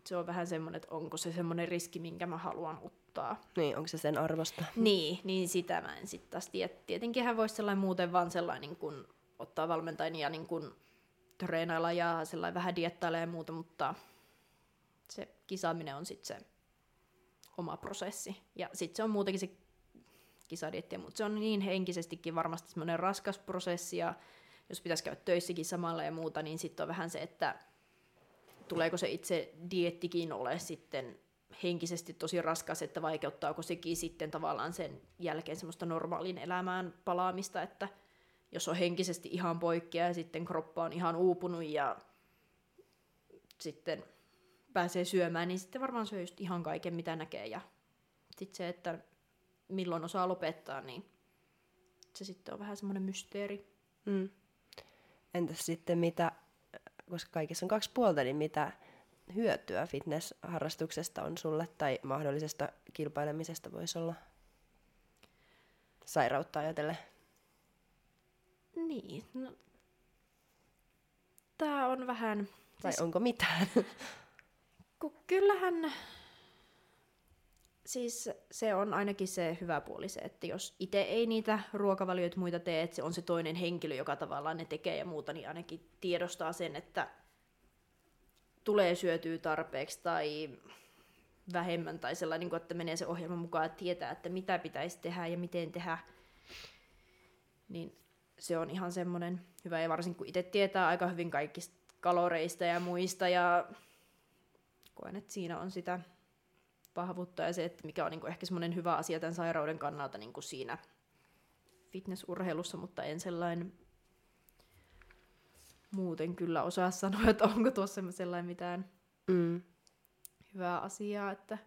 B: se on vähän semmoinen, että onko se semmoinen riski, minkä mä haluan ottaa.
A: Niin, onko se sen arvosta?
B: Niin, niin sitä mä en sitten taas tiedä. Tietenkin hän voisi sellainen muuten vaan sellainen kun ottaa valmentajan ja niin kun treenailla ja sellainen vähän diettailla ja muuta, mutta se kisaaminen on sitten se oma prosessi. Ja sitten se on muutenkin se kisadietti, mutta se on niin henkisestikin varmasti semmoinen raskas prosessi, ja jos pitäisi käydä töissäkin samalla ja muuta, niin sitten on vähän se, että tuleeko se itse diettikin ole sitten henkisesti tosi raskas, että vaikeuttaako sekin sitten tavallaan sen jälkeen semmoista normaalin elämään palaamista, että jos on henkisesti ihan poikkea ja sitten kroppa on ihan uupunut ja sitten pääsee syömään, niin sitten varmaan syö just ihan kaiken, mitä näkee. Ja sitten se, että milloin osaa lopettaa, niin se sitten on vähän semmoinen mysteeri. Mm.
A: Entäs sitten mitä, koska kaikissa on kaksi puolta, niin mitä hyötyä fitness-harrastuksesta on sulle tai mahdollisesta kilpailemisesta voisi olla sairautta ajatellen?
B: Niin, no, tämä on vähän...
A: Vai siis... onko mitään?
B: Kun kyllähän, siis se on ainakin se hyvä puoli se, että jos itse ei niitä ruokavalioita muita tee, että se on se toinen henkilö, joka tavallaan ne tekee ja muuta, niin ainakin tiedostaa sen, että tulee syötyä tarpeeksi tai vähemmän tai sellainen, että menee se ohjelma mukaan ja tietää, että mitä pitäisi tehdä ja miten tehdä, niin se on ihan semmoinen hyvä. Ja varsinkin kun itse tietää aika hyvin kaikista kaloreista ja muista ja koen, että siinä on sitä vahvuutta ja se, että mikä on niin kuin ehkä semmoinen hyvä asia tämän sairauden kannalta niin kuin siinä fitnessurheilussa, mutta en sellainen muuten kyllä osaa sanoa, että onko tuossa sellainen mitään
A: Mm.
B: hyvää asiaa, että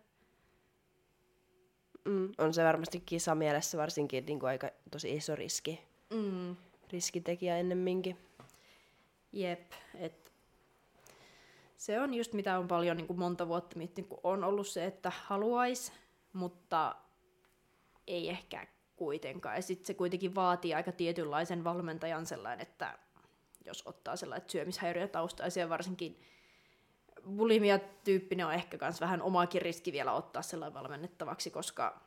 A: Mm. On se varmasti kisamielessä varsinkin niin kuin aika tosi iso riski,
B: mm,
A: riskitekijä ennemminkin.
B: Jep, et se on just mitä on paljon niin kuin monta vuotta miettinyt, kun on ollut se, että haluaisi, mutta ei ehkä kuitenkaan. Ja sitten se kuitenkin vaatii aika tietynlaisen valmentajan sellainen, että jos ottaa sellainen syömishäiriötaustaisia, varsinkin bulimia-tyyppinen on ehkä myös vähän omaakin riski vielä ottaa sellainen valmennettavaksi, koska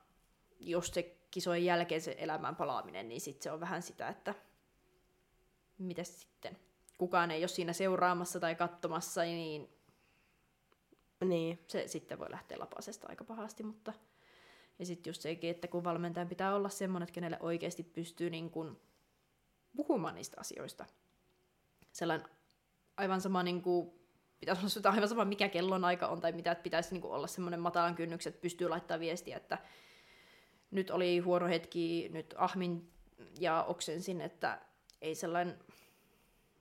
B: jos se kisojen jälkeen se elämään palaaminen, niin sitten se on vähän sitä, että mitä sitten? Kukaan ei ole siinä seuraamassa tai katsomassa, niin
A: Niin.
B: se sitten voi lähteä lapasesta aika pahasti, mutta ja sitten just sekin, että kun valmentajan pitää olla semmoinen, että kenelle oikeasti pystyy niin kuin puhumaan niistä asioista. Sellainen aivan sama, niin kuin, pitäisi olla sitä aivan sama, mikä kellon aika on, tai mitä että pitäisi niin kuin olla semmoinen matalan kynnyksen, että pystyy laittamaan viestiä, että nyt oli huono hetki, nyt ahmin ja oksensin, että ei sellainen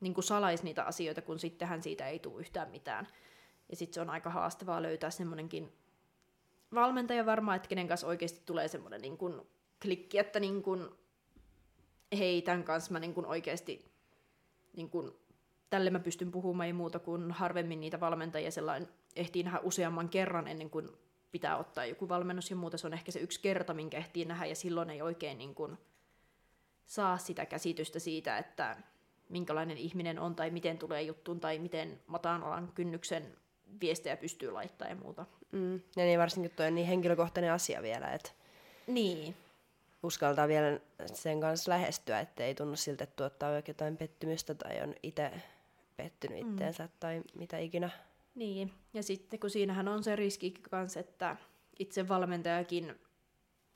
B: niin kuin salais niitä asioita, kun sittenhän siitä ei tule yhtään mitään. Ja sitten se on aika haastavaa löytää semmoinenkin valmentaja varmaan, että kenen kanssa oikeasti tulee semmoinen niin kuin klikki, että niin kuin, hei, tämän kanssa mä niin kuin oikeasti niin kuin, tälle mä pystyn puhumaan ei muuta kuin harvemmin niitä valmentajia sellainen ehtii nähdä useamman kerran ennen kuin pitää ottaa joku valmennus ja muuta. Se on ehkä se yksi kerta, minkä ehtii nähdä ja silloin ei oikein niin kuin, saa sitä käsitystä siitä, että minkälainen ihminen on tai miten tulee juttuun tai miten matalan kynnyksen viestejä pystyy laittamaan ja muuta.
A: Mm. Ja niin varsinkin on niin henkilökohtainen asia vielä, että
B: Niin.
A: uskaltaa vielä sen kanssa lähestyä, ettei tunnu siltä, että tuottaa jotain pettymystä tai on itse pettynyt itteensä tai mitä ikinä.
B: Niin, ja sitten kun siinähän on se riski kanssa, että itse valmentajakin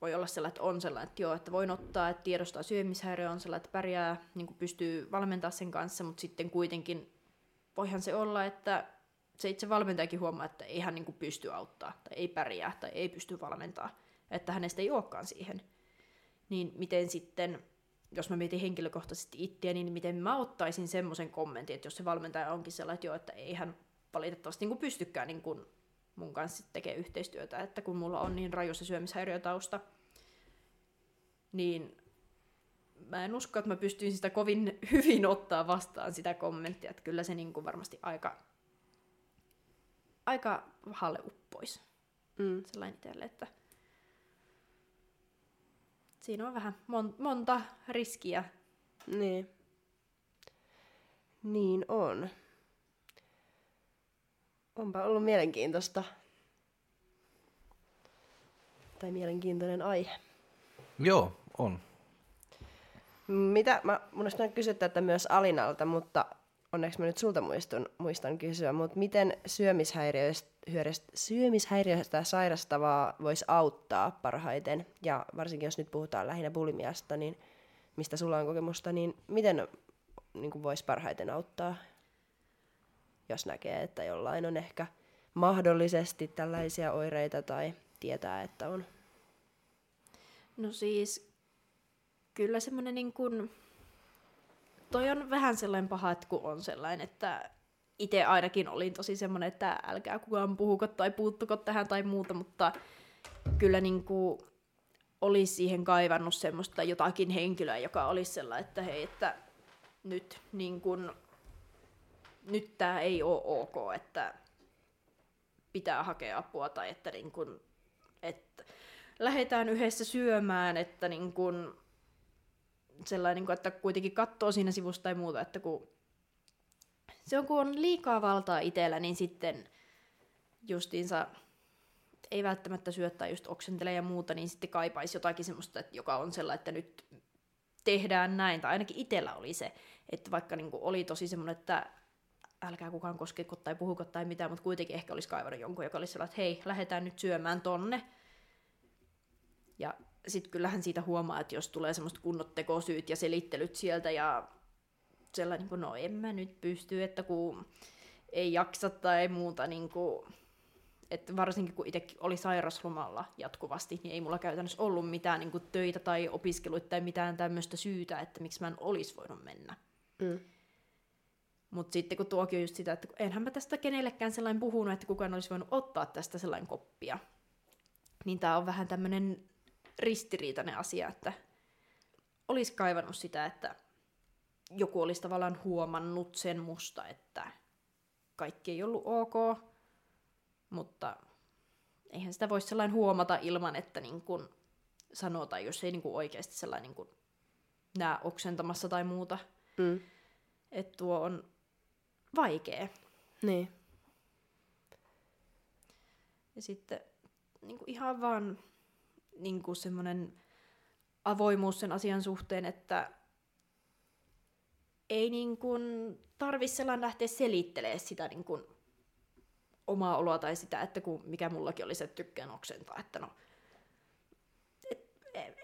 B: voi olla sellainen, että on sellainen, että joo, että voin ottaa, että tiedostaa syömishäiriö, on sellainen, että pärjää, niin pystyy valmentaa sen kanssa, mutta sitten kuitenkin voihan se olla, että se itse valmentajakin huomaa, että ei hän niin pysty auttaa, tai ei pärjää, tai ei pysty valmentaa, että hänestä ei olekaan siihen. Niin miten sitten, jos mä mietin henkilökohtaisesti itseä, niin miten mä ottaisin semmoisen kommentin, että jos se valmentaja onkin sellainen, että joo, että ei hän valitettavasti niin pystykään niin mun kanssa tekemään yhteistyötä, että kun mulla on niin raju se syömishäiriötausta, niin mä en usko, että mä pystyin sitä kovin hyvin ottaa vastaan sitä kommenttia, että kyllä se niin kuin varmasti aika, aika pahalle uppoisi
A: Mm.
B: sellainen itselle, että siinä on vähän mon- monta riskiä.
A: Niin. Niin on. Onpa ollut mielenkiintoista. Tai mielenkiintoinen aihe.
C: Joo, on.
A: Mitä, mä, mun olisi pitänyt kysyä tätä myös Alinalta, mutta onneksi mä nyt sulta muistun, muistan kysyä, mutta miten syömishäiriöistä, syömishäiriöistä sairastavaa voisi auttaa parhaiten, ja varsinkin jos nyt puhutaan lähinnä bulimiasta, niin mistä sulla on kokemusta, niin miten niin voisi parhaiten auttaa, jos näkee, että jollain on ehkä mahdollisesti tällaisia oireita tai tietää, että on.
B: No siis, kyllä semmoinen niin kuin, toi on vähän sellainen paha, että kun on sellainen, että itse ainakin olin tosi semmoinen, että älkää kukaan puhuko tai puuttuko tähän tai muuta, mutta kyllä niin kuin olisi siihen kaivannut semmoista jotakin henkilöä, joka olisi sellainen, että hei, että nyt niin kuin, nyt tämä ei ole ok, että pitää hakea apua tai että, niin kuin, että lähdetään yhdessä syömään, että niin kuin, sellainen, niin kuin, että kuitenkin katsoo siinä sivusta tai muuta, että kun se on, kun on liikaa valtaa itsellä, niin sitten justiinsa ei välttämättä syö tai just oksentele ja muuta, niin sitten kaipaisi jotakin semmoista, että joka on sellainen, että nyt tehdään näin, tai ainakin itsellä oli se, että vaikka niin oli tosi semmoinen, että älkää kukaan koskeko tai puhuko tai mitään, mutta kuitenkin ehkä olisi kaivannut jonkun, joka olisi sellainen, että hei, lähdetään nyt syömään tonne. Ja sitten kyllähän siitä huomaa, että jos tulee semmoista kunnot tekosyyt ja selittelyt sieltä ja sellainen, niin no en mä nyt pysty, että kun ei jaksa tai muuta, niin kuin, että varsinkin kun itsekin oli sairaslomalla jatkuvasti, niin ei mulla käytännössä ollut mitään niin kuin töitä tai opiskeluita tai mitään tämmöistä syytä, että miksi mä en olisi voinut mennä.
A: Mm.
B: Mutta sitten kun tuokin on just sitä, että enhän mä tästä kenellekään sellainen puhunut, että kukaan olisi voinut ottaa tästä sellainen koppia. Niin tämä on vähän tämmöinen ristiriitainen asia, että olisi kaivannut sitä, että joku olisi tavallaan huomannut sen musta, että kaikki ei ollut ok, mutta eihän sitä voi sellainen huomata ilman, että niin kun sanoo, tai jos ei niin kun oikeasti sellainen niin kun näe oksentamassa tai muuta.
A: Mm.
B: Että tuo on vaikea.
A: Niin.
B: Ja sitten niin kuin ihan vaan niin kuin semmoinen avoimuus sen asian suhteen, että ei niin kuin tarvi sellainen lähteä selittelemään sitä niin kuin omaa oloa tai sitä, että kun, mikä mullakin oli se, että tykkään oksentaa, että no,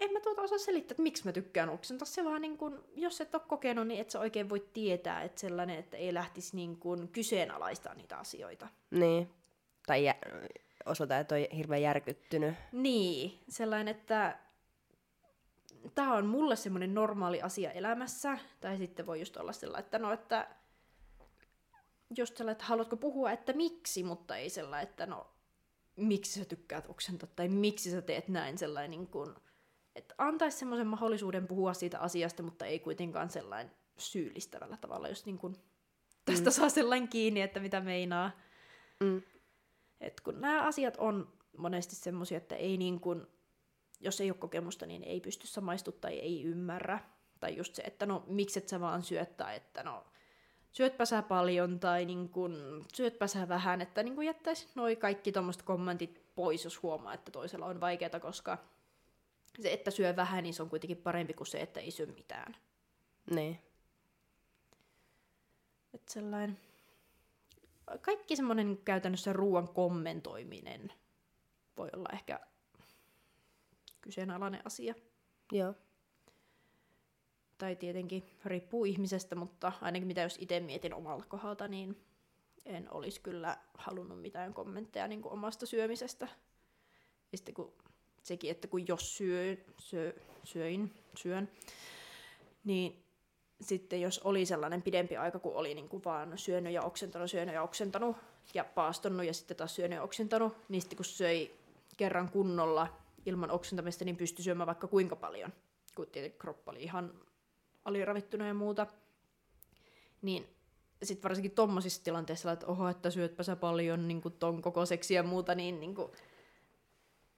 B: en mä tuota osaa selittää, että miksi mä tykkään oksentaa. Se vaan niin kuin, jos et ole kokenut, niin et sä oikein voi tietää, että sellainen, että ei lähtisi niin kuin kyseenalaistaa niitä asioita.
A: Niin. Tai jä- osoita, että on hirveän järkyttynyt.
B: Niin, sellainen, että tämä on mulle semmoinen normaali asia elämässä, tai sitten voi just olla sellainen, että no, että just sellainen, että haluatko puhua, että miksi, mutta ei sellainen, että no, miksi sä tykkäät oksentaa, tai miksi sä teet näin sellainen, niin kuin, että antaisi semmoisen mahdollisuuden puhua siitä asiasta, mutta ei kuitenkaan sellainen syyllistävällä tavalla, jos niin kuin tästä mm. saa sellainen kiinni, että mitä meinaa.
A: Mm.
B: Et kun nämä asiat on monesti semmoisia, että ei niin kuin, jos ei ole kokemusta, niin ei pysty samaistuttaa tai ei ymmärrä. Tai just se, että no mikset sä vaan syöt tai että no syötpä sä paljon tai niin kun, syötpä sä vähän, että niin kun jättäisi noi kaikki tuommoiset kommentit pois, jos huomaa, että toisella on vaikeaa, koska se, että syö vähän, niin se on kuitenkin parempi kuin se, että ei syö mitään.
A: Niin.
B: Että sellainen, kaikki semmoinen käytännössä ruoan kommentoiminen voi olla ehkä kyseenalainen asia.
A: Joo.
B: Tai tietenkin riippuu ihmisestä, mutta ainakin mitä jos itse mietin omalla kohdalta, niin en olisi kyllä halunnut mitään kommentteja niin kuin omasta syömisestä. Ja sitten kun sekin, että kun jos syö, syö, syöin, syön, niin sitten jos oli sellainen pidempi aika, kun oli niin kuin vaan syönyt ja oksentanut, syönyt ja oksentanut ja paastonnut ja sitten taas syönyt ja oksentanut, niin sitten kun söi kerran kunnolla ilman oksentamista, niin pystyi syömään vaikka kuinka paljon, kun tietenkin kroppa oli ihan aliravittuna ja muuta. Niin sitten varsinkin tuommoisissa tilanteissa, että oho, että syötpä sä paljon niin kuin ton kokoiseksi ja muuta, niin, niin kuin,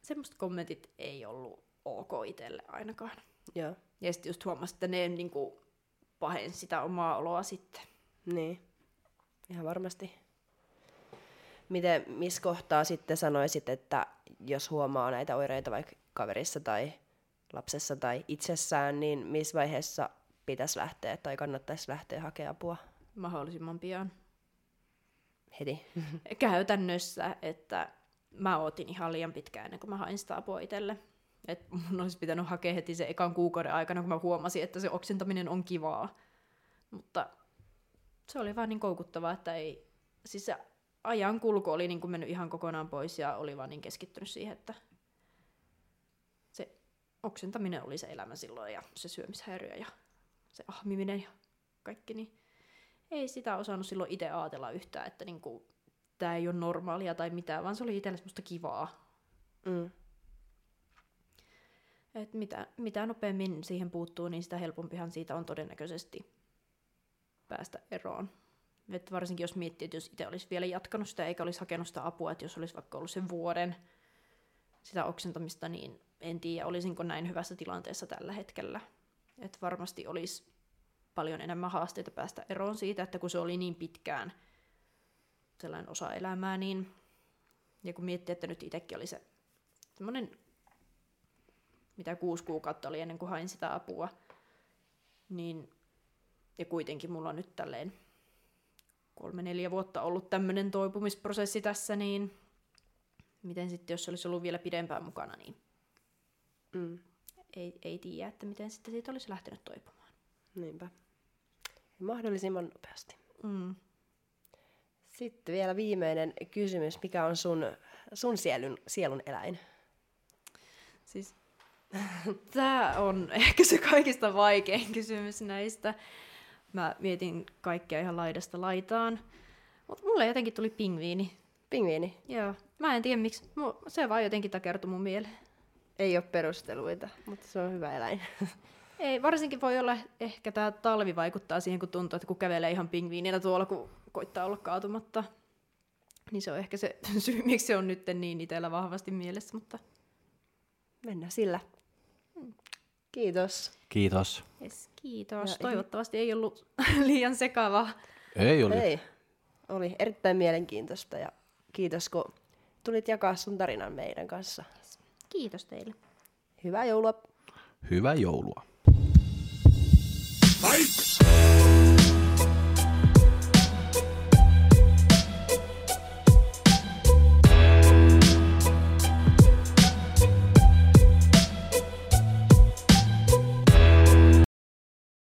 B: semmoista kommentit ei ollut ok itselle ainakaan.
A: Joo.
B: Ja sitten just huomasin, että ne niin kuin, pahensi sitä omaa oloa sitten.
A: Niin. Ihan varmasti. Miten, missä kohtaa sitten sanoisit, että jos huomaa näitä oireita vaikka kaverissa tai lapsessa tai itsessään, niin missä vaiheessa pitäisi lähteä tai kannattaisi lähteä hakemaan apua?
B: Mahdollisimman pian.
A: Heti.
B: Käytännössä, että mä ootin ihan liian pitkään ennen kuin mä hain sitä apua itselle. Et mun olisi pitänyt hakea heti se ekan kuukauden aikana, kun mä huomasin, että se oksentaminen on kivaa. Mutta se oli vaan niin koukuttavaa, että ei... Siis se ajan kulku oli niin kuin mennyt ihan kokonaan pois ja oli vaan niin keskittynyt siihen, että se oksentaminen oli se elämä silloin ja se syömishäiriö ja se ahmiminen ja kaikki, niin ei sitä osannut silloin itse ajatella yhtään, että niin kuin, tämä ei ole normaalia tai mitään, vaan se oli itselle semmoista kivaa.
A: Mm.
B: Et mitä, mitä nopeammin siihen puuttuu, niin sitä helpompihan siitä on todennäköisesti päästä eroon. Et varsinkin jos miettii, että jos itse olisi vielä jatkanut sitä eikä olisi hakenut sitä apua, että jos olisi vaikka ollut sen vuoden sitä oksentamista, niin en tiedä, olisinko näin hyvässä tilanteessa tällä hetkellä. Et varmasti olisi paljon enemmän haasteita päästä eroon siitä, että kun se oli niin pitkään sellainen osa elämää, niin ja kun miettii, että nyt itsekin oli se semmoinen, mitä kuusi kuukautta oli ennen kuin hain sitä apua, niin ja kuitenkin mulla on nyt tälleen kolme-neljä vuotta ollut tämmöinen toipumisprosessi tässä, niin miten sitten, jos se olisi ollut vielä pidempään mukana, niin
A: Mm.
B: ei, ei tiedä, että miten sitten siitä olisi lähtenyt toipumaan.
A: Niinpä. Mahdollisimman nopeasti.
B: Mm.
A: Sitten vielä viimeinen kysymys. Mikä on sun, sun sielun, sielun eläin?
B: Siis tämä on ehkä se kaikista vaikein kysymys näistä. mä mietin kaikkea ihan laidasta laitaan. Mutta mulle jotenkin tuli pingviini.
A: Pingviini.
B: Joo. Mä en tiedä miksi. Se vaan jotenkin takertui mun mieleen.
A: Ei ole perusteluita, mutta se on hyvä eläin.
B: Ei, varsinkin voi olla ehkä tämä talvi vaikuttaa siihen, kun tuntuu, että kun kävelee ihan pingviinillä tuolla, kun koittaa olla kaatumatta. Niin se on ehkä se syy, miksi se on nyt niin itsellä vahvasti mielessä, mutta...
A: Mennään sillä. Kiitos.
C: Kiitos.
B: Yes, kiitos.
A: Ja-
B: Toivottavasti ei ollut liian sekava.
C: Ei oli.
A: Ei. Oli erittäin mielenkiintoista ja kiitos kun tulit jakaa sun tarinan meidän kanssa.
B: Kiitos teille.
A: Hyvää joulua!
C: Hyvää joulua.